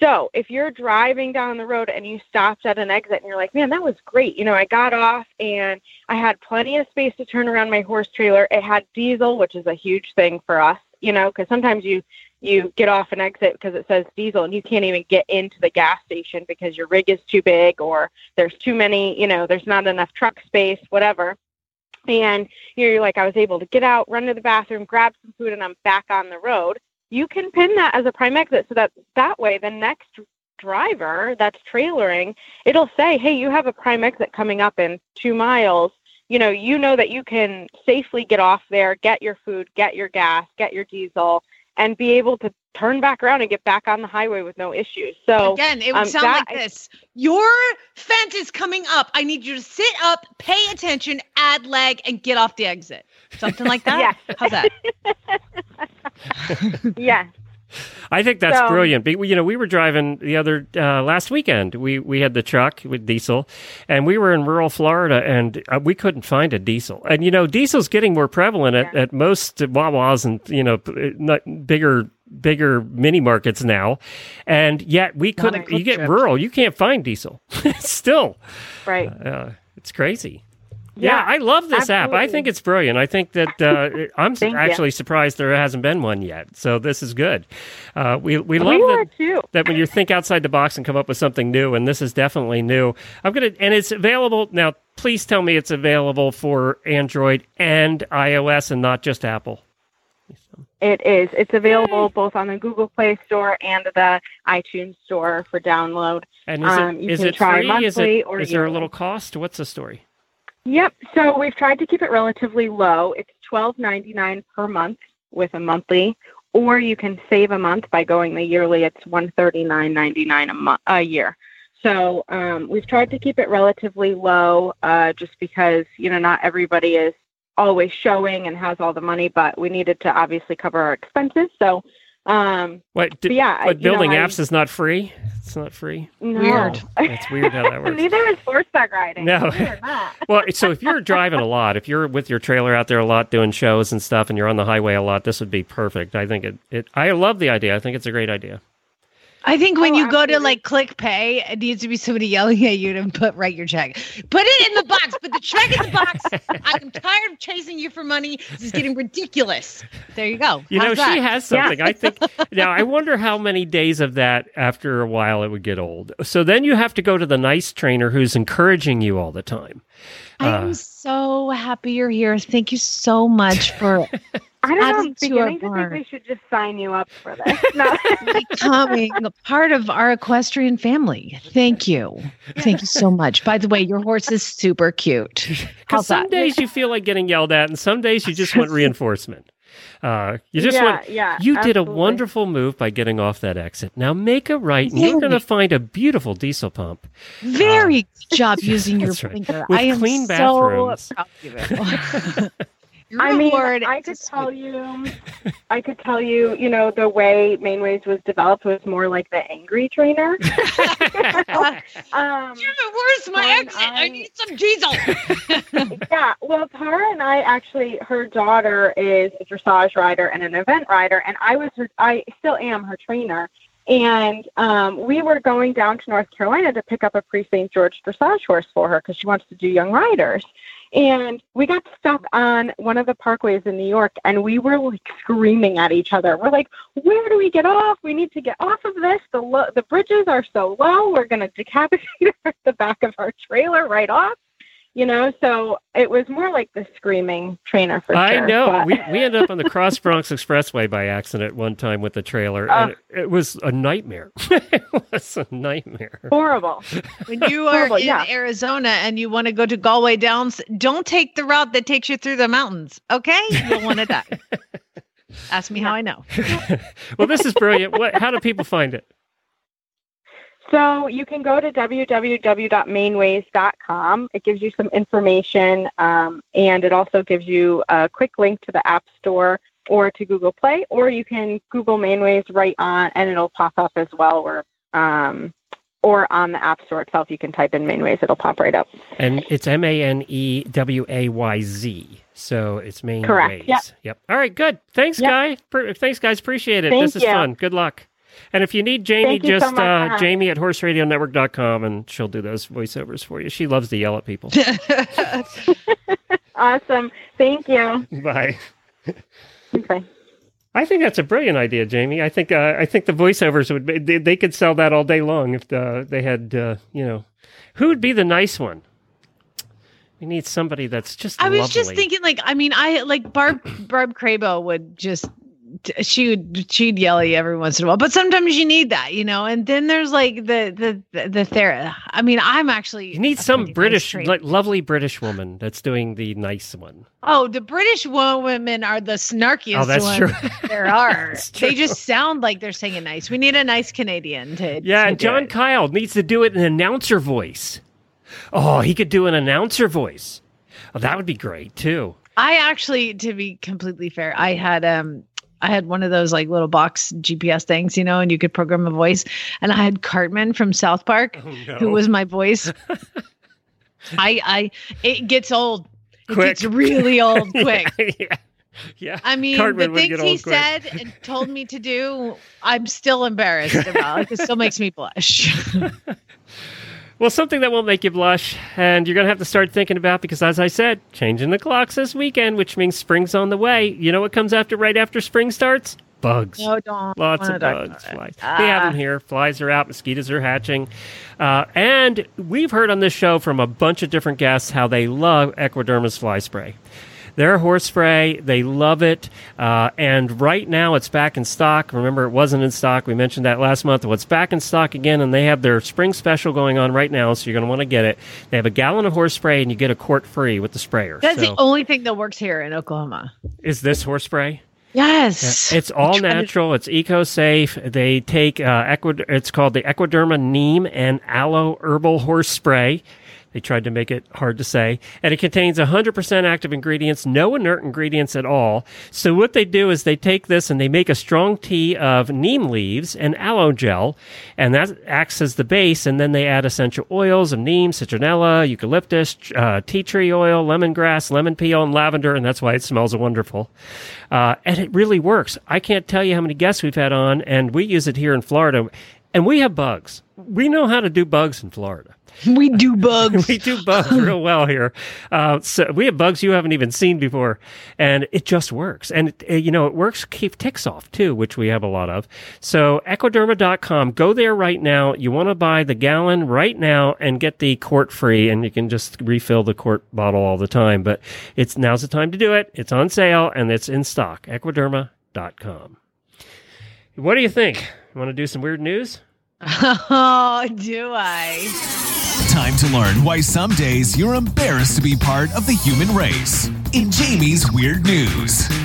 So if you're driving down the road and you stopped at an exit and you're like, man, that was great. You know, I got off and I had plenty of space to turn around my horse trailer. It had diesel, which is a huge thing for us, you know, because sometimes you you get off an exit because it says diesel and you can't even get into the gas station because your rig is too big or there's too many, you know, there's not enough truck space, whatever. And you're like, I was able to get out, run to the bathroom, grab some food, and I'm back on the road you can pin that as a prime exit so that that way the next driver that's trailering it'll say hey you have a prime exit coming up in two miles you know you know that you can safely get off there get your food get your gas get your diesel and be able to turn back around and get back on the highway with no issues so Again, it would um, sound that- like this. Your fence is coming up. I need you to sit up, pay attention, add leg, and get off the exit. Something like that? Yes. How's that? yeah I think that's So- brilliant. You know, we were driving the other uh, last weekend. We we had the truck with diesel, and we were in rural Florida, and uh, we couldn't find a diesel. And you know, diesel's getting more prevalent at, at most Wawas and you know not bigger bigger mini markets now, and yet we couldn't. You get trip. rural, you can't find diesel. Still, right uh, it's crazy. Yeah, Yeah, I love this app. I think it's brilliant. I think that uh, I'm Thank you. actually surprised there hasn't been one yet. So this is good. Uh, we we love we that that when you think outside the box and come up with something new, and this is definitely new. I'm gonna and it's available now. Please tell me it's available for Android and iOS and not just Apple. It is. It's available both on the Google Play Store and the iTunes Store for download. And is Um, it you is can it try free? Is monthly it or is there a little cost? What's the story? Yep. So we've tried to keep it relatively low. It's twelve ninety nine per month with a monthly, or you can save a month by going the yearly. It's one thirty nine ninety nine a month a year. So um, we've tried to keep it relatively low, uh, just because you know not everybody is always showing and has all the money, but we needed to obviously cover our expenses. So um, What? d- But yeah, I- but you know, building I- apps is not free. It's not free. no. Weird. It's weird how that works. Neither is horseback riding. No. Believe it or not. Well, so if you're driving a lot, if you're with your trailer out there a lot doing shows and stuff, and you're on the highway a lot, this would be perfect. I think it. it I love the idea. I think it's a great idea. I think when Oh, you go to like click pay, it needs to be somebody yelling at you to put write your check. Put it in the box. Put the check in the box. I'm tired of chasing you for money. This is getting ridiculous. There you go. You know, that? she has something. I think now. I wonder how many days of that after a while it would get old. So then you have to go to the nice trainer who's encouraging you all the time. I'm Uh, so happy you're here. Thank you so much for I don't know. I'm Added to beginning to think we should just sign you up for this. No. becoming a part of our equestrian family. Thank you. Thank you so much. By the way, your horse is super cute. Because How's some that? days you feel like getting yelled at, and some days you just want reinforcement. Uh, you just yeah, want. yeah. You did a wonderful move by getting off that exit. Now make a right, and you're going to find a beautiful diesel pump. Very good job using your That's right. finger. With I am clean so bathrooms. proud of you. Your I mean, reward I could sweet. tell you, I could tell you, you know, the way Manewayz was developed was more like the angry trainer. Um, Where's my exit? I I- need some diesel. yeah, well, Tara and I actually, her daughter is a dressage rider and an event rider, and I was her, I still am her trainer. And um, we were going down to North Carolina to pick up a Prix St. George dressage horse for her because she wants to do young riders. And we got stuck on one of the parkways in New York, and we were like screaming at each other. We're like, "Where do we get off? We need to get off of this. The lo- the bridges are so low. We're going to decapitate the back of our trailer right off." You know, so it was more like the screaming trainer for I sure. know. but- We we ended up on the Cross Bronx Expressway by accident one time with the trailer, and oh. it, it was a nightmare. it was a nightmare. horrible. When you are Horrible, in yeah. Arizona and you want to go to Galway Downs, don't take the route that takes you through the mountains. Okay, you'll want to die. Ask me how I know. well, this is brilliant. What? How do people find it? So you can go to www.manewayz.com. It gives you some information, um, and it also gives you a quick link to the App Store or to Google Play, or you can Google Manewayz right on, and it'll pop up as well. Or um, or on the App Store itself, you can type in Manewayz; it'll pop right up. And it's M A N E W A Y Z. So it's Manewayz. Correct. Yep. Yep. All right. Good. Thanks, Yep. guy. Thanks, guys. Appreciate it. Thank this is you. fun. Good luck. And if you need Jamie, you just much for uh, having Jamie at horseradionetwork.com and she'll do those voiceovers for you. She loves to yell at people. Awesome. Thank you. Bye. Okay. I think that's a brilliant idea, Jamie. I think uh, I think the voiceovers would be, they, they could sell that all day long if uh, they had uh, you know who would be the nice one. We need somebody that's just. I was just thinking, like, I mean, I like Barb Barb Crabo would just she would she'd yell at you every once in a while, but sometimes you need that, you know. And then there's like the the the ther. I mean, I'm actually You need some pretty nice British, like, lovely British woman that's doing the nice one. Oh, the British wo- women are the snarkiest Oh, that's ones true. there are. They just sound like they're saying it nice. We need a nice Canadian to Yeah, to and John it. Kyle needs to do it in announcer voice. Oh, he could do an announcer voice. Oh, that would be great too. I actually, to be completely fair, I had um I had one of those like little box GPS things, you know, and you could program a voice. And I had Cartman from South Park, Oh, no. who was my voice. I I it gets old. It Quick. gets really old quick. yeah. yeah. I mean, Cartman the things he quick. said and told me to do, I'm still embarrassed about. It still makes me blush. Well, something that won't make you blush, and you're going to have to start thinking about because, as I said, changing the clocks this weekend, which means spring's on the way. You know what comes after right after spring starts? Bugs. no, don't. Lots of bugs, flies. we have Ah. them here. Flies are out. Mosquitoes are hatching. Uh, and we've heard on this show from a bunch of different guests how they love Equiderma's fly spray. Their horse spray, they love it. Uh, and right now it's back in stock. Remember, it wasn't in stock. We mentioned that last month. Well, it's back in stock again, and they have their spring special going on right now, so you're going to want to get it. They have a gallon of horse spray, and you get a quart free with the sprayer. That's So, the only thing that works here in Oklahoma. is this horse spray? Yes. It's all trying to- natural. It's eco safe. They take uh, Equid- It's called the Equiderma Neem and Aloe Herbal Horse Spray. They tried to make it hard to say, and it contains 100% active ingredients, no inert ingredients at all. So what they do is they take this and they make a strong tea of neem leaves and aloe gel, and that acts as the base. And then they add essential oils of neem, citronella, eucalyptus, uh, tea tree oil, lemongrass, lemon peel, and lavender, and that's why it smells wonderful. Uh, and it really works. I can't tell you how many guests we've had on, and we use it here in Florida. And we have bugs. We know how to do bugs in Florida. we do bugs. We do bugs real well here. Uh, so we have bugs you haven't even seen before, and it just works. And it, you know, it works keep ticks off too, which we have a lot of. So equiderma.com, go there right now. You want to buy the gallon right now and get the quart free, and you can just refill the quart bottle all the time. But it's now's the time to do it. It's on sale and it's in stock. Equiderma.com. What do you think? You want to do some weird news? oh, do I? Time to learn why some days you're embarrassed to be part of the human race. In Jamie's Weird News.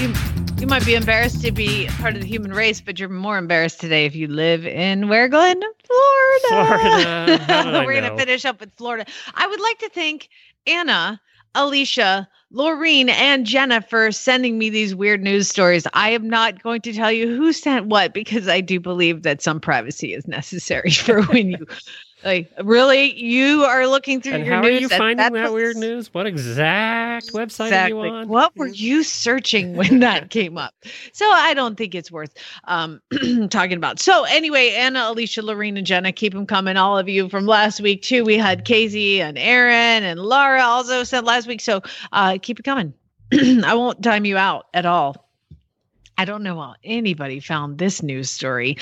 You, you might be embarrassed to be part of the human race, but you're more embarrassed today if you live in where, Glenn? Florida. Florida. How did I We're going to finish up with Florida. I would like to thank Anna, Alicia, Laureen, and Jenna for sending me these weird news stories. I am not going to tell you who sent what because I do believe that some privacy is necessary for when you. Like really, you are looking through And your how news. are you finding that weird news? What exact website are you on? What were you searching when that came up? So I don't think it's worth um, talking about. So anyway, Anna, Alicia, Lorene, and Jenna, keep them coming. All of you from last week too. We had Casey and Aaron and Laura also sent last week. So uh, keep it coming. I won't time you out at all. I don't know how anybody found this news story.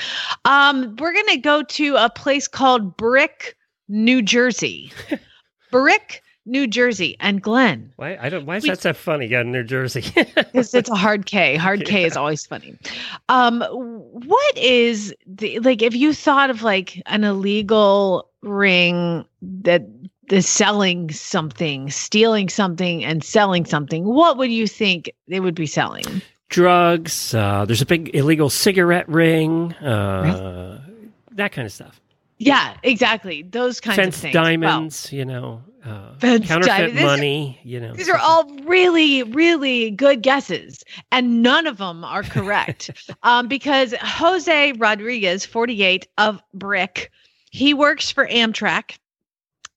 Um, we're gonna go to a place called Brick, New Jersey. Brick, New Jersey, and Glenn. Why I don't why is We- that so funny? Yeah, in New Jersey. because it's a hard K. Hard K is always funny. Um, what is the like? If you thought of like an illegal ring that is selling something, stealing something, and selling something, what would you think they would be selling? Drugs. Uh, there's a big illegal cigarette ring. Uh, that kind of stuff. Yeah, exactly. Those kinds Fence of things. diamonds. You know, uh, counterfeit money. You know, these are all really, really good guesses, and none of them are correct. um, because Jose Rodriguez, 48 of Brick, he works for Amtrak,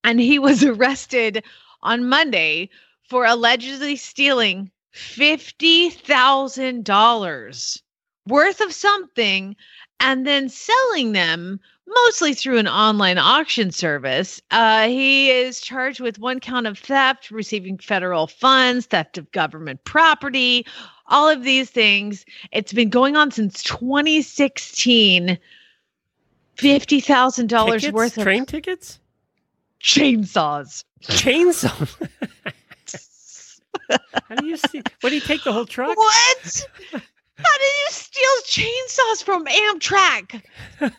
and he was arrested on Monday for allegedly stealing fifty thousand dollars worth of something and then selling them mostly through an online auction service. Uh, he is charged with one count of theft, receiving federal funds, theft of government property, all of these things. It's been going on since 2016. Fifty thousand dollars worth of train tickets. chainsaws. Chainsaw. How do you see? What do you take the whole truck? What? How did you steal chainsaws from Amtrak?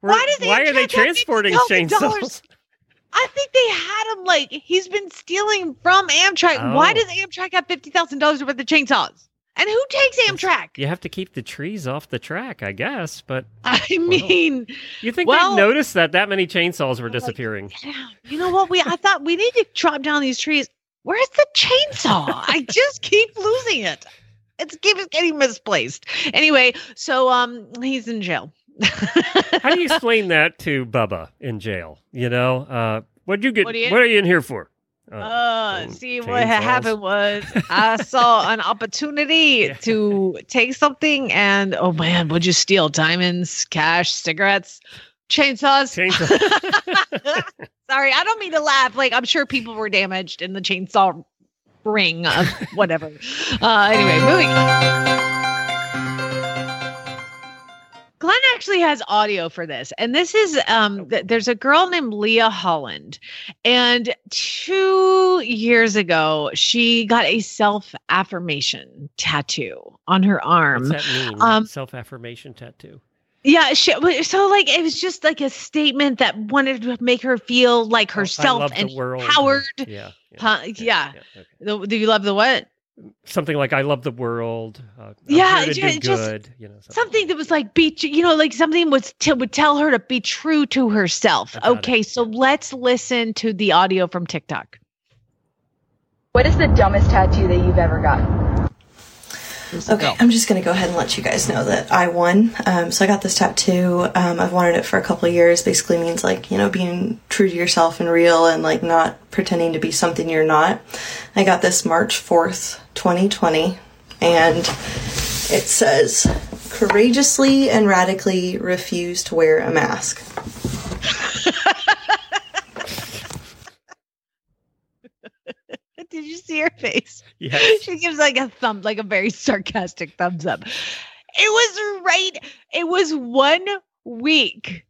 Why does why are they transporting chainsaws? I think they had him like he's been stealing from Amtrak. Why Oh. does Amtrak have fifty thousand dollars worth of chainsaws? And who takes Amtrak? You have to keep the trees off the track, I guess. But I mean, you think Well- they noticed that that many chainsaws were Like, disappearing? yeah, you know what? We I thought we need to chop down these trees. Where's the chainsaw? I just keep losing it. It's keeps getting misplaced. Anyway, so um, he's in jail. How do you explain that to Bubba in jail? You know, uh, what'd you get? What What, do you- are you in here for? Uh, boom, see what happened was I saw an opportunity Yeah. to take something and oh man, would you steal diamonds, cash, cigarettes, chainsaws? Chainsaw. Sorry, I don't mean to laugh. Like I'm sure people were damaged in the chainsaw ring of whatever. uh anyway, moving Glenn actually has audio for this. And this is um th- there's a girl named Leah Holland. And 2 years ago, she got a self-affirmation tattoo on her arm. What's that mean? Um, Self affirmation tattoo. Yeah, she, so like it was just like a statement that wanted to make her feel like Oh, herself and empowered. Yeah. Huh, okay, yeah. okay. The- Do you love the what? Something like I love the world. Uh, Yeah, here to ju- do just good. You know, Something that was like be, you know, like something was t- would tell her to be true to herself. I got it, Okay, so yeah. let's listen to the audio from TikTok. What is the dumbest tattoo that you've ever gotten? Okay, I'm just gonna go ahead and let you guys know that I won. Um, so I got this tattoo. Um, I've wanted it for a couple of years. Basically means like you know being true to yourself and real, and like not pretending to be something you're not. I got this March fourth, 2020, and it says courageously and radically refuse to wear a mask. Did you see her face? Yes. She gives like a thumb, like a very sarcastic thumbs up. It was right. It was one week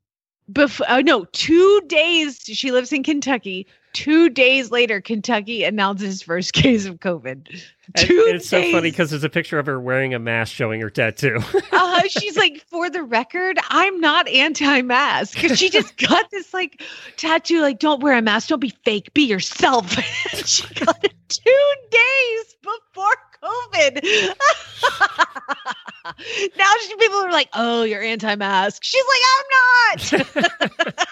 before. Oh uh, no, two days. She lives in Kentucky. Two days later, Kentucky announces first case of COVID. And Two it's so funny because there's a picture of her wearing a mask showing her tattoo. uh, she's like, for the record, I'm not anti-mask. 'Cause she just got this like tattoo, like, don't wear a mask, don't be fake, be yourself. she got it two days before COVID. now she, people are like, oh, you're anti-mask. She's like, I'm not.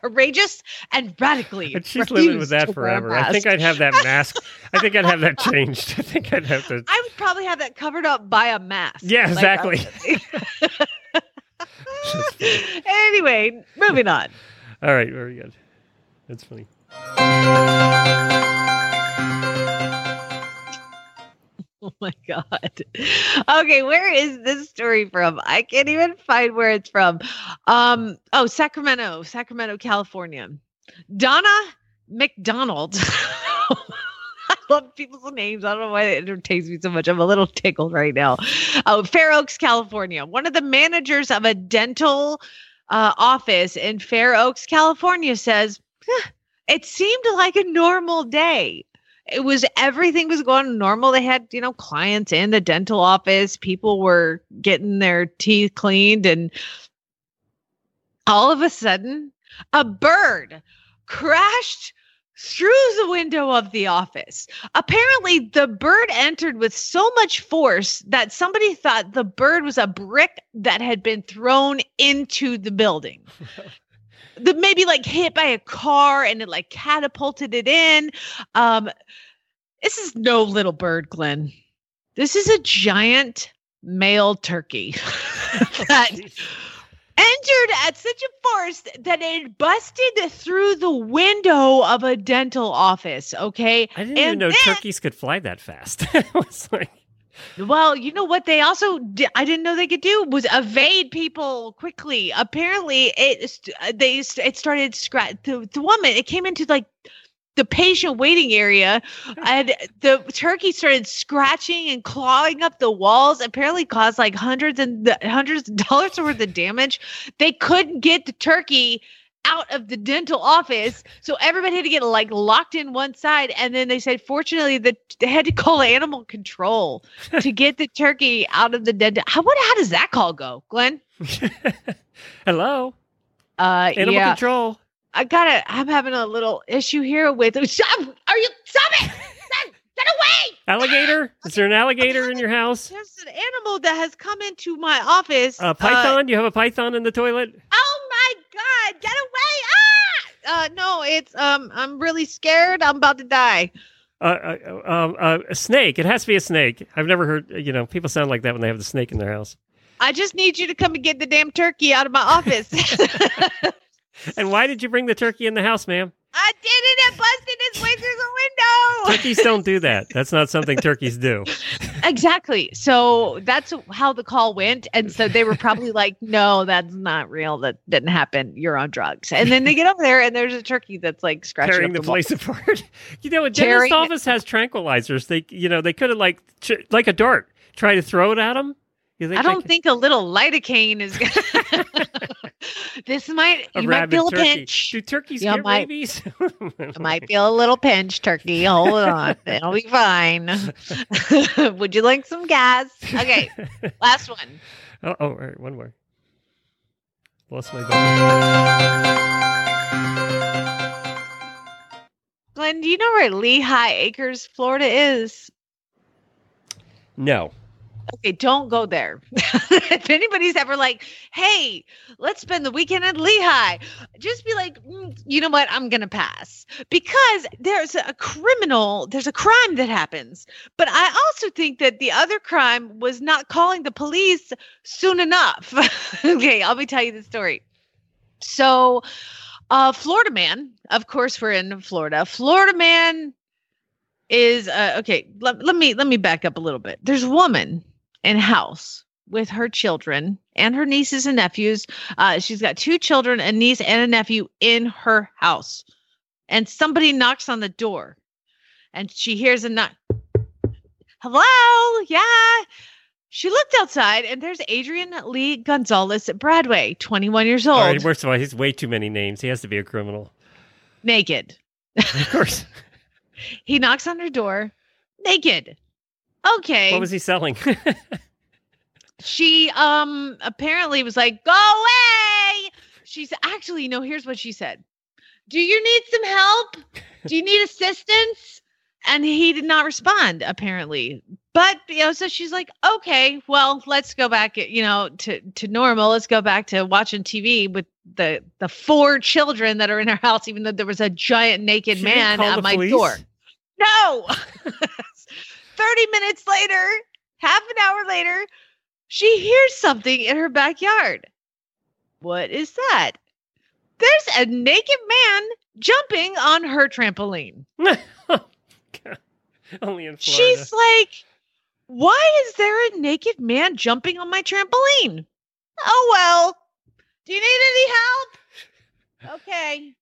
Courageous and radically. and she's living with that to wear a forever. I think. I'd have that mask. I think I'd have that changed. I think I'd have to. I would probably have that covered up by a mask. Yeah, exactly. uh, anyway, moving on. All right, very good. That's funny. Oh my god. Okay, where is this story from? I can't even find where it's from. Um oh, Sacramento, Sacramento, California. Donna McDonald. I love people's names. I don't know why it entertains me so much. I'm a little tickled right now. Oh, Fair Oaks, California. One of the managers of a dental uh, office in Fair Oaks, California says, "Huh, it seemed like a normal day it was everything was going normal. They had, you know, clients in the dental office, people were getting their teeth cleaned, and all of a sudden, a bird crashed through the window of the office. Apparently, the bird entered with so much force that somebody thought the bird was a brick that had been thrown into the building. the maybe like hit by a car and it like catapulted it in. Um, this is no little bird, Glenn. This is a giant male turkey that entered at such a force that it busted through the window of a dental office. Okay. I didn't And even know then- turkeys could fly that fast. it was like, Well, you know what they also di- I didn't know they could do was evade people quickly. Apparently, it uh, they it started scratch the, the woman. It came into like the patient waiting area, and the turkey started scratching and clawing up the walls. Apparently, caused like hundreds and hundreds of dollars worth of damage. They couldn't get the turkey out of the dental office. So everybody had to get like locked in one side. And then they said, fortunately, that they had to call animal control to get the turkey out of the dental. How what? How does that call go, Glenn? hello, Uh, animal yeah, control. I gotta. I'm having a little issue here with. Stop! Are you stop it? Stop, Get away! Alligator? Is there an alligator in your house? There's an animal that has come into my office. A python? you have a python in the toilet? Oh my god, get away! Ah! Uh no, it's um I'm really scared. I'm about to die. Uh, uh, um, uh, a snake. It has to be a snake. I've never heard. You know, people sound like that when they have the snake in their house. I just need you to come and get the damn turkey out of my office. And why did you bring the turkey in the house, ma'am? I did it. It busted its way through the window. Turkeys don't do that. That's not something turkeys do. exactly. So that's how the call went. And so they were probably like, no, that's not real. That didn't happen. You're on drugs. And then they get over there and there's a turkey that's like scratching Tearing up the wall. place apart. you know, a dentist office has tranquilizers. They, you know, they could have like, ch- like a dart, try to throw it at think I don't think a little lidocaine is this might a you might feel a pinch. Do turkeys You get might- rabies? It might feel a little pinch, turkey. Hold on. It'll be fine. Would you like some gas? Okay. Last one. oh, oh, all right, one more. Lost my button. Glenn, do you know where Lehigh Acres, Florida is? No. Okay, don't go there. if anybody's ever like, hey, let's spend the weekend at Lehigh, just be like, "Mm, you know what? I'm going to pass because there's a criminal, there's a crime that happens. But I also think that the other crime was not calling the police soon enough. okay, I'll be tell you the story. So, uh, Florida man, of course, we're in Florida. Florida man is uh, okay. Let, let me let me back up a little bit. There's a woman in house with her children and her nieces and nephews. Uh, she's got two children, a niece and a nephew in her house, and somebody knocks on the door, and she hears a knock. Hello, yeah. She looked outside, and there's Adrian Lee Gonzalez at Bradway, 21 years old, All right, first of all, he's way too many names. He has to be a criminal. naked. Of course. He knocks on her door, naked. Okay. what was he selling? she um apparently was like, "Go away." She's actually no. Here's what she said: "Do you need some help? Do you need assistance?" And he did not respond apparently. But you know, so she's like, "Okay, well, let's go back. You know, to to normal. Let's go back to watching TV with the the four children that are in our house, even though there was a giant naked She man at my police? door." No. 30 minutes later, half an hour later, she hears something in her backyard. What is that? There's a naked man jumping on her trampoline. Only in Florida. She's like, Why is there a naked man jumping on my trampoline? Oh, well. Do you need any help? Okay.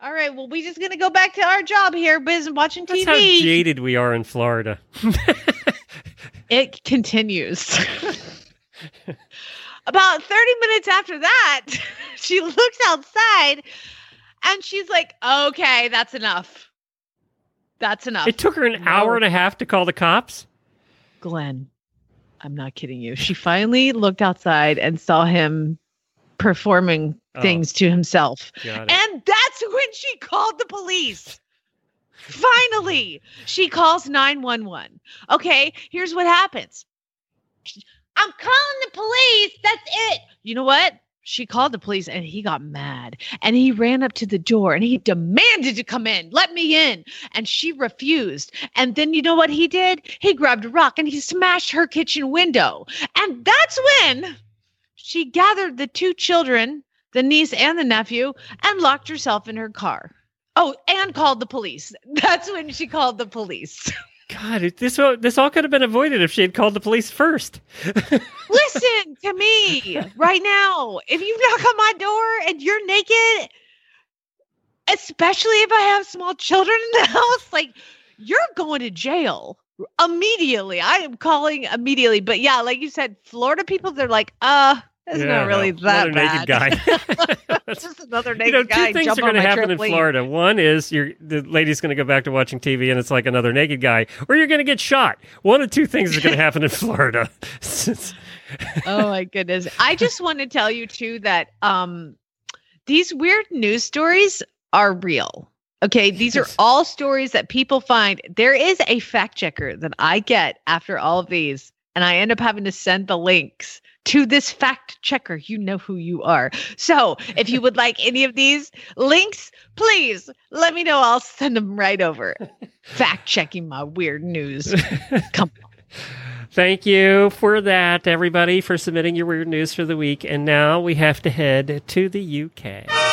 All right. Well, we just going to go back to our job here, biz watching That's TV. That's how jaded we are in Florida. it continues. About 30 minutes after that, she looks outside and she's like, okay, that's enough. That's enough. it took her an hour and a half to call the cops. Glenn, I'm not kidding you. She finally looked outside and saw him performing Oh. things to himself. And it. That's when she called the police. Finally, she calls 911. Okay, here's what happens. I'm calling the police. That's it. You know what? She called the police and he got mad and he ran up to the door and he demanded to come in. Let me in. And she refused. And then you know what he did? He grabbed a rock and he smashed her kitchen window. And that's when she gathered the two children, the niece and the nephew, and locked herself in her car. Oh, and called the police. That's when she called the police. God, this all- this all could have been avoided if she had called the police first. Listen to me right now. If you knock on my door and you're naked, especially if I have small children in the house, like you're going to jail immediately. I am calling immediately. But yeah, like you said, Florida people, they're like, uh, it's Yeah, not really no, that another bad. naked guy. It's just another naked you know, two guy. things jump are going to happen in. Florida. One is you're, the lady's going to go back to watching TV, and it's like another naked guy, or you're going to get shot. One of two things is going to happen in Florida. oh my goodness. I just want to tell you too that um these weird news stories are real. Okay, these are all stories that people find. There is a fact checker that I get after all of these, and I end up having to send the links to this fact checker. You know who you are. So if you would like any of these links, please let me know. I'll send them right over. Fact checking my weird news. Come on. Thank you for that, everybody, for submitting your weird news for the week. And now we have to head to the UK.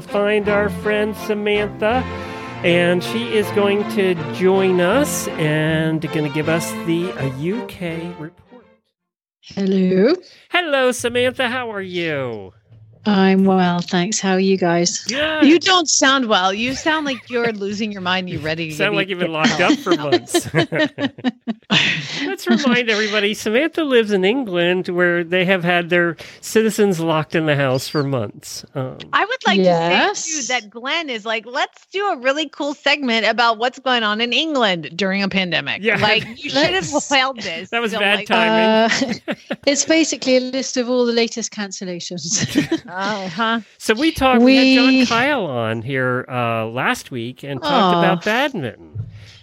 To find our friend Samantha. And she is going to join us and going to give us the UK report. Hello. Hello, Samantha. How are you? I'm well, thanks. How are you guys? Good. You don't sound well. You sound like you're losing your mind. You're ready to sound like you've been locked up for months. Let's remind everybody Samantha lives in England where they have had their citizens locked in the house for months. Um, I would like Yes. to say too that Glenn is like, let's do a really cool segment about what's going on in England during a pandemic. Yeah. Like you should have Let's- held this. That was So, bad like, time. Uh, it's basically a list of all the latest cancellations. Uh-huh. So we talked. We, had John Kyle on here uh, last week and talked Aw. about badminton.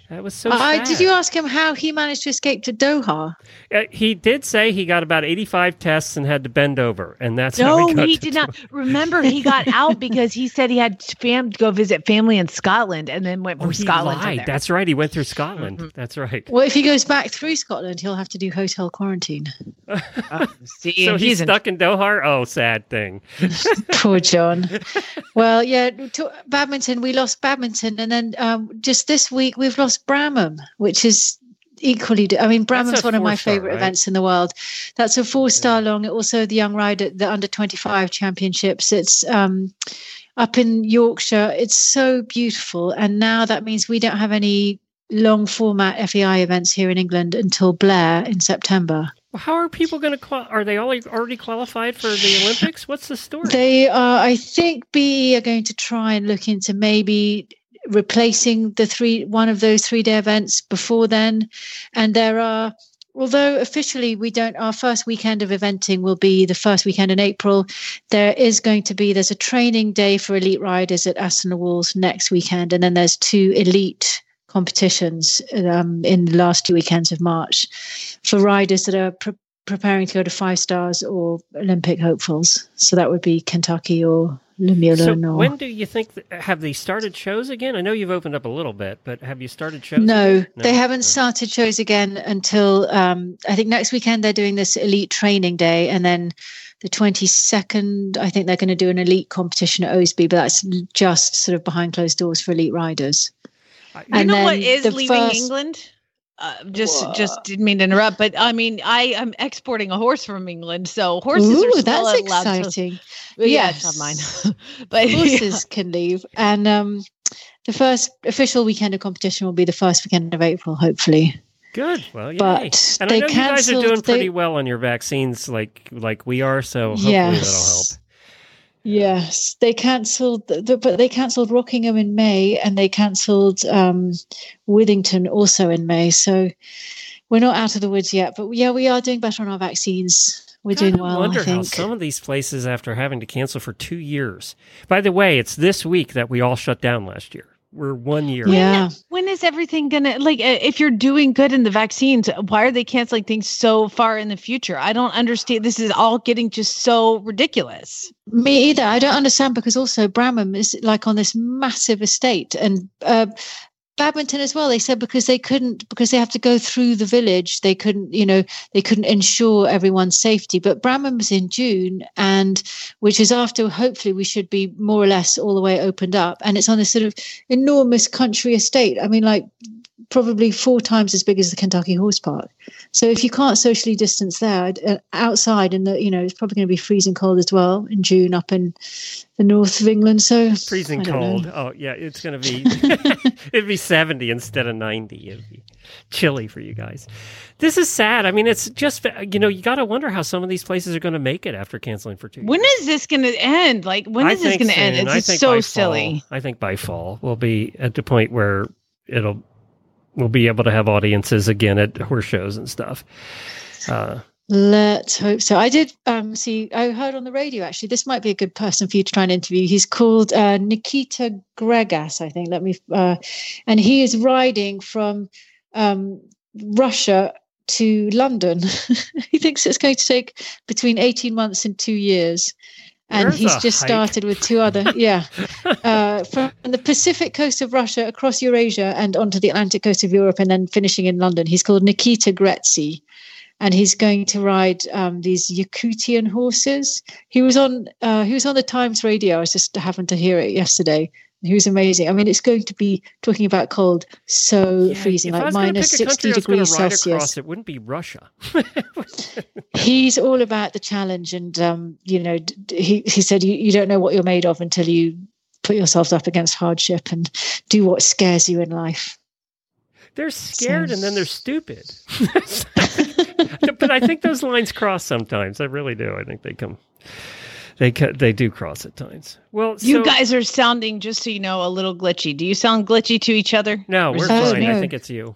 That was so. uh, sad. did you ask him how he managed to escape to Doha? Uh, he did say he got about eighty-five tests and had to bend over, and that's how No, he, got he to did not. Remember, he got out because he said he had fam to go visit family in Scotland, and then went Oh, from he Scotland to lied. there. That's right. He went through Scotland. That's right. Well, if he goes back through Scotland, he'll have to do hotel quarantine. See, so and he's in- stuck in Doha. Oh, sad thing. Poor John. well, yeah, to, badminton, we lost badminton. And then um, just this week, we've lost Bramham, which is equally. I mean, Bramham's one of my favorite right? events in the world. That's a four star long. Also, the Young Rider, the under 25 championships. It's. Um, up in Yorkshire, it's so beautiful. And now that means we don't have any long format FEI events here in England until Blair in September. How are people going to? Qual- are they all already qualified for the Olympics? What's the story? They are, I think, BE are going to try and look into maybe replacing the three one of those three day events before then. And there are, although officially we don't, our first weekend of eventing will be the first weekend in April. There is going to be there's a training day for elite riders at Aston Walls next weekend, and then there's two elite competitions um, in the last two weekends of March for riders that are pre- preparing to go to five stars or Olympic hopefuls. So that would be Kentucky or so when do you think have they started shows again? I know you've opened up a little bit, but have you started shows? no, again? they haven't started shows again until um, I think next weekend they're doing this elite training day, and then the twenty second I think they're going to do an elite competition at Oasby, but that's just sort of behind closed doors for elite riders. You And know what is leaving first- England? Uh, just, just didn't mean to interrupt, but I mean, I am exporting a horse from England, so horses are Ooh, still that's allowed to- exciting. Well, yeah, it's not Yes. mine, but horses can leave. And um, the first official weekend of competition will be the first weekend of April, hopefully. Good. Well, yay. But and they I know you guys are doing pretty they- well on your vaccines, like like we are. So hopefully Yes. that'll help. Yes, they cancelled, the, but they cancelled Rockingham in May, and they cancelled um, Withington also in May. So we're not out of the woods yet, but yeah, we are doing better on our vaccines. We're doing well. I wonder I think. how some of these places, after having to cancel for two years. By the way, it's this week that we all shut down last year. We're one year. Yeah. When is everything gonna like? uh, If you're doing good in the vaccines, why are they canceling things so far in the future? I don't understand. This is all getting just so ridiculous. Me either. I don't understand because also Bramham is like on this massive estate and uh, Badminton as well. They said because they couldn't because they have to go through the village. They couldn't, you know, they couldn't ensure everyone's safety. But Bramham's in June, and which is after hopefully we should be more or less all the way opened up. And it's on this sort of enormous country estate. I mean, like probably four times as big as the Kentucky Horse Park. So if you can't socially distance there, uh, outside in the, you know, it's probably going to be freezing cold as well in June up in the north of England. So Freezing I don't know. cold. Oh, yeah, it's going to be, it'd be 70 instead of 90. It'd be chilly for you guys. This is sad. I mean, it's just, you know, you got to wonder how some of these places are going to make it after canceling for two years. When is this going to end? Like, when I is this going to end? It's just so silly. Fall, I think by fall we'll be at the point where it'll we'll be able to have audiences again at horse shows and stuff. Uh, Let's hope so. I did um, see, I heard on the radio actually, this might be a good person for you to try and interview. He's called uh, Nikita Gregas, I think. Let me, uh, and he is riding from um, Russia to London. he thinks it's going to take between 18 months and two years. And There's he's just hike. started with two other, yeah, uh, from the Pacific coast of Russia across Eurasia and onto the Atlantic coast of Europe, and then finishing in London. He's called Nikita Gretzi and he's going to ride um, these Yakutian horses. He was on uh, he was on the Times radio. I was just happened to hear it yesterday. He was amazing. I mean, it's going to be talking about cold, so freezing, like minus sixty country degrees Celsius. Across, it wouldn't be Russia. He's all about the challenge, and um, you know, he he said you, you don't know what you're made of until you put yourselves up against hardship and do what scares you in life. They're scared and then they're stupid. but I think those lines cross sometimes. I really do. I think they come. They they do cross at times. Well, You so- guys are sounding, just so you know, a little glitchy. Do you sound glitchy to each other? No, we're is it just fine. I think it's you.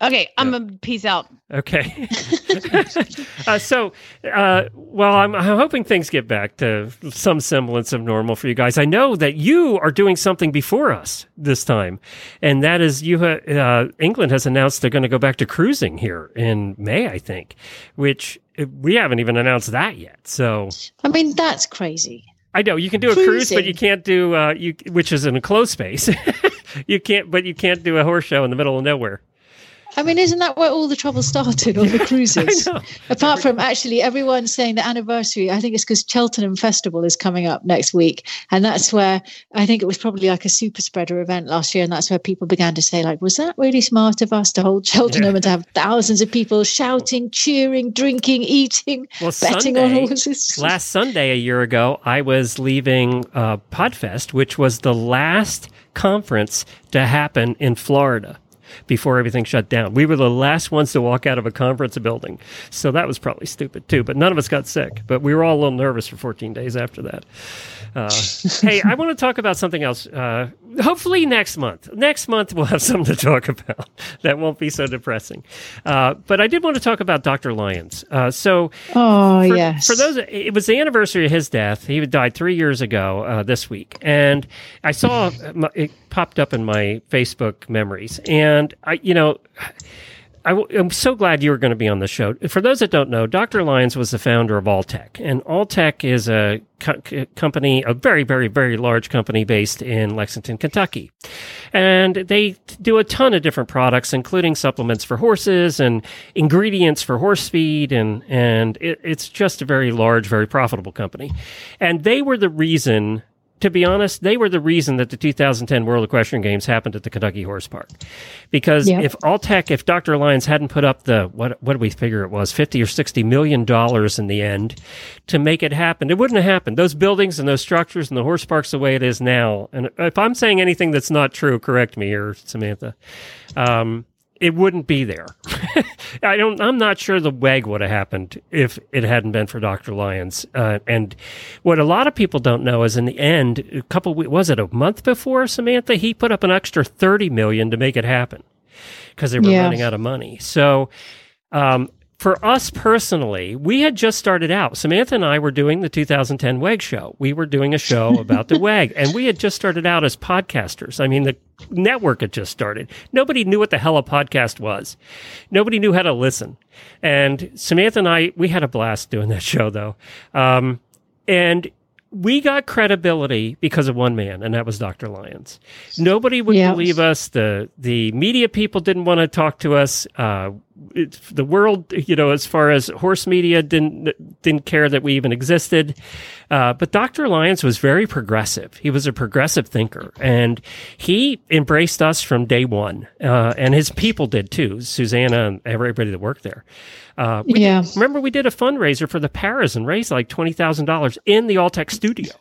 Okay, I'm gonna peace out. Okay. uh, so, uh, well, I'm, I'm hoping things get back to some semblance of normal for you guys. I know that you are doing something before us this time, and that is you. Ha- uh, England has announced they're going to go back to cruising here in May, I think, which uh, we haven't even announced that yet. So. I mean, that's crazy. I know you can do a cruise, but you can't do uh, you, which is in a closed space. you can't, but you can't do a horse show in the middle of nowhere. I mean, isn't that where all the trouble started on the cruises? Apart from actually everyone saying the anniversary, I think it's because Cheltenham Festival is coming up next week. And that's where I think it was probably like a super spreader event last year. And that's where people began to say, like, was that really smart of us to hold Cheltenham and to have thousands of people shouting, cheering, drinking, eating, Well, betting Sunday, on horses? last Sunday a year ago, I was leaving uh, Podfest, which was the last conference to happen in Florida before everything shut down. We were the last ones to walk out of a conference building, so that was probably stupid too. But none of us got sick. But we were all a little nervous for 14 days after that. Uh, hey, I want to talk about something else. Uh, hopefully next month. Next month we'll have something to talk about that won't be so depressing. Uh, but I did want to talk about Dr. Lyons. Uh, so, Oh, for, yes. For those, it was the anniversary of his death. He died three years ago uh, this week, and I saw it popped up in my Facebook memories, and I, you know. I w- I'm so glad you were going to be on the show. For those that don't know, Dr. Lyons was the founder of Alltech, and Alltech is a co- co- company, a very, very, very large company based in Lexington, Kentucky. And they do a ton of different products, including supplements for horses and ingredients for horse feed, and and it, it's just a very large, very profitable company. And they were the reason to be honest, they were the reason that the 2010 World Equestrian Games happened at the Kentucky Horse Park. Because Yeah. if Alltech, if Dr. Lyons hadn't put up the, what, what do we figure it was, 50 or 60 million dollars in the end to make it happen, it wouldn't have happened. Those buildings and those structures and the horse parks the way it is now. And if I'm saying anything that's not true, correct me or Samantha. Um, it wouldn't be there. I don't. I'm not sure the WEG would have happened if it hadn't been for Dr. Lyons. Uh, and what a lot of people don't know is, in the end, a couple was it a month before Samantha, he put up an extra thirty million to make it happen because they were Yeah. running out of money. So. Um, for us personally, we had just started out. Samantha and I were doing the 2010 WEG show. We were doing a show about the WEG, and we had just started out as podcasters. I mean, the network had just started. Nobody knew what the hell a podcast was. Nobody knew how to listen. And Samantha and I, we had a blast doing that show, though. Um, and we got credibility because of one man, and that was Dr. Lyons. Nobody would Yeah. believe us. The the media people didn't want to talk to us. Uh, it, the world, you know, as far as horse media didn't didn't care that we even existed. Uh, but Dr. Lyons was very progressive. He was a progressive thinker, and he embraced us from day one. Uh, and his people did too, Susanna and everybody that worked there. Uh, Yeah. did- remember, we did a fundraiser for the Paris and raised like twenty thousand dollars in the Alltech studio.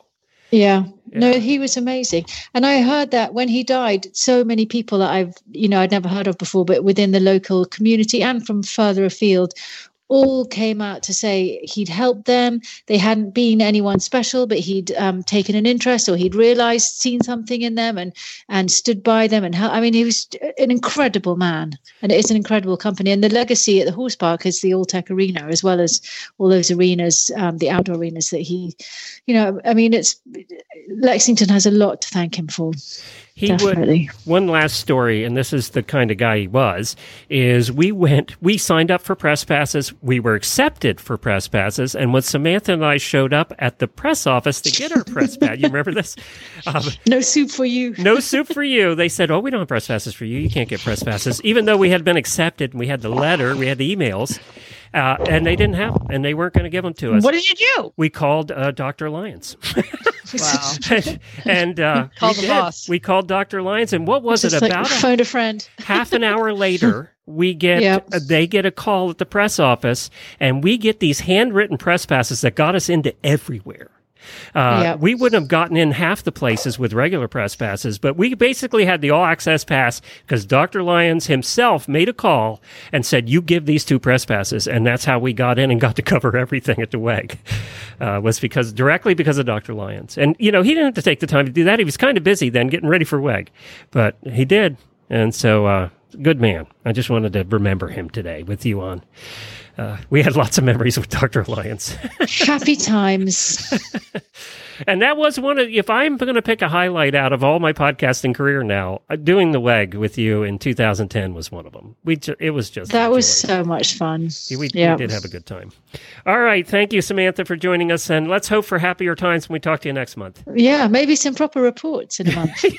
Yeah. No, he was amazing. And I heard that when he died, so many people that I've, you know, I'd never heard of before, but within the local community and from further afield, all came out to say he'd helped them. They hadn't been anyone special, but he'd um, taken an interest or he'd realized, seen something in them and and stood by them. And hel- I mean, he was an incredible man, and it is an incredible company. And the legacy at the horse park is the Alltech Arena, as well as all those arenas, um, the outdoor arenas that he, you know, I mean, it's Lexington has a lot to thank him for. He Definitely. would. One last story, and this is the kind of guy he was. Is we went, we signed up for press passes, we were accepted for press passes, and when Samantha and I showed up at the press office to get our press pass, you remember this? Um, No soup for you. no soup for you. They said, "Oh, we don't have press passes for you. You can't get press passes." Even though we had been accepted, and we had the letter, we had the emails, uh, and they didn't have them, and they weren't going to give them to us. What did you do? we called uh, Dr. Lyons. Wow. and uh, Call we the did. boss. We called Dr. Lyons, and what was It's it about? a- phone a friend. half an hour later, we get Yep. uh, they get a call at the press office, and we get these handwritten press passes that got us into everywhere. Uh, Yep. We wouldn't have gotten in half the places with regular press passes, but we basically had the all access pass because Dr. Lyons himself made a call and said, "You give these two press passes," and that's how we got in and got to cover everything at the WEG. Uh, was because directly because of Dr. Lyons, and you know he didn't have to take the time to do that. He was kind of busy then getting ready for WEG, but he did, and so uh, good man. I just wanted to remember him today with you on. Uh, we had lots of memories with Dr. Lyons. Happy times. And that was one of, if I'm going to pick a highlight out of all my podcasting career now, uh, doing the WEG with you in 2010 was one of them. We, ju- it was just, That was so much fun. we, yeah. we did have a good time. All right. Thank you, Samantha, for joining us. And let's hope for happier times when we talk to you next month. Yeah, maybe some proper reports in a month.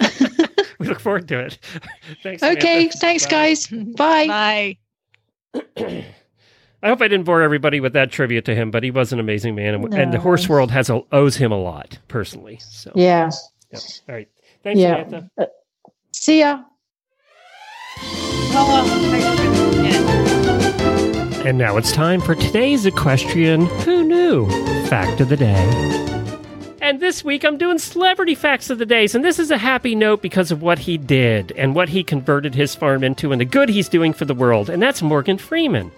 We look forward to it. Thanks. okay, Samantha. thanks, Bye. guys. Bye. Bye. I hope I didn't bore everybody with that tribute to him, but he was an amazing man. And, and the horse world has a, owes him a lot personally. So, Yeah. yeah. All right. Thanks, Yeah. Samantha. Uh, see ya. And now it's time for today's equestrian Who Knew? Fact of the Day. And this week I'm doing celebrity facts of the days, and this is a happy note because of what he did and what he converted his farm into and the good he's doing for the world, and that's Morgan Freeman.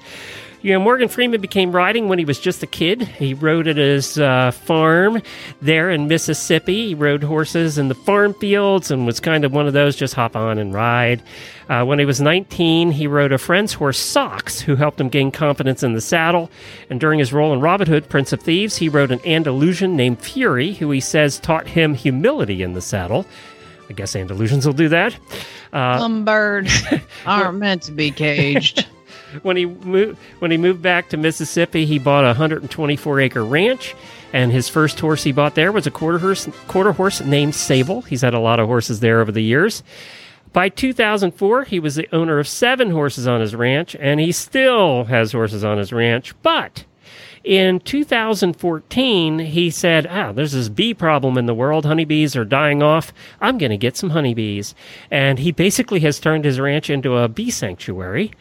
You know, Morgan Freeman became riding when he was just a kid. He rode at his uh, farm there in Mississippi. He rode horses in the farm fields and was kind of one of those just hop on and ride. Uh, when he was 19, he rode a friend's horse, Socks, who helped him gain confidence in the saddle. And during his role in Robin Hood, Prince of Thieves, he rode an Andalusian named Fury, who he says taught him humility in the saddle. I guess Andalusians will do that. Uh, Umbird aren't meant to be caged. When he moved when he moved back to Mississippi, he bought a 124 acre ranch, and his first horse he bought there was a quarter horse quarter horse named Sable. He's had a lot of horses there over the years. By 2004, he was the owner of seven horses on his ranch, and he still has horses on his ranch. But in 2014, he said, Ah, there's this bee problem in the world. Honeybees are dying off. I'm going to get some honeybees. And he basically has turned his ranch into a bee sanctuary.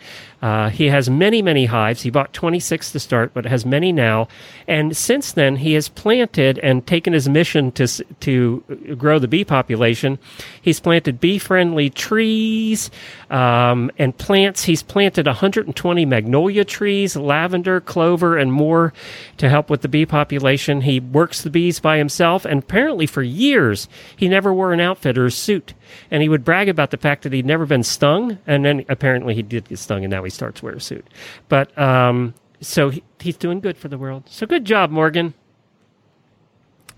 Uh, he has many, many hives. He bought 26 to start, but has many now. And since then, he has planted and taken his mission to to grow the bee population. He's planted bee-friendly trees um, and plants. He's planted 120 magnolia trees, lavender, clover, and more to help with the bee population. He works the bees by himself, and apparently for years he never wore an outfit or a suit. And he would brag about the fact that he'd never been stung, and then apparently he did get stung, and now he starts to wear a suit. But um, so he, he's doing good for the world. So good job, Morgan.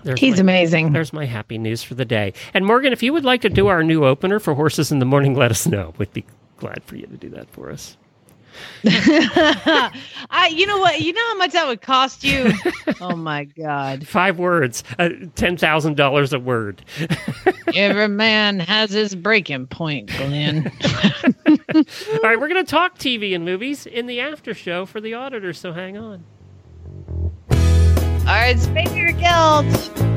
There's He's my, amazing. There's my happy news for the day. And Morgan, if you would like to do our new opener for Horses in the Morning, let us know. We'd be glad for you to do that for us. I, you know what? You know how much that would cost you? Oh my God! Five words, uh, ten thousand dollars a word. Every man has his breaking point, Glenn. All right, we're going to talk TV and movies in the after show for the auditors. So hang on. All right, Spanier Guild.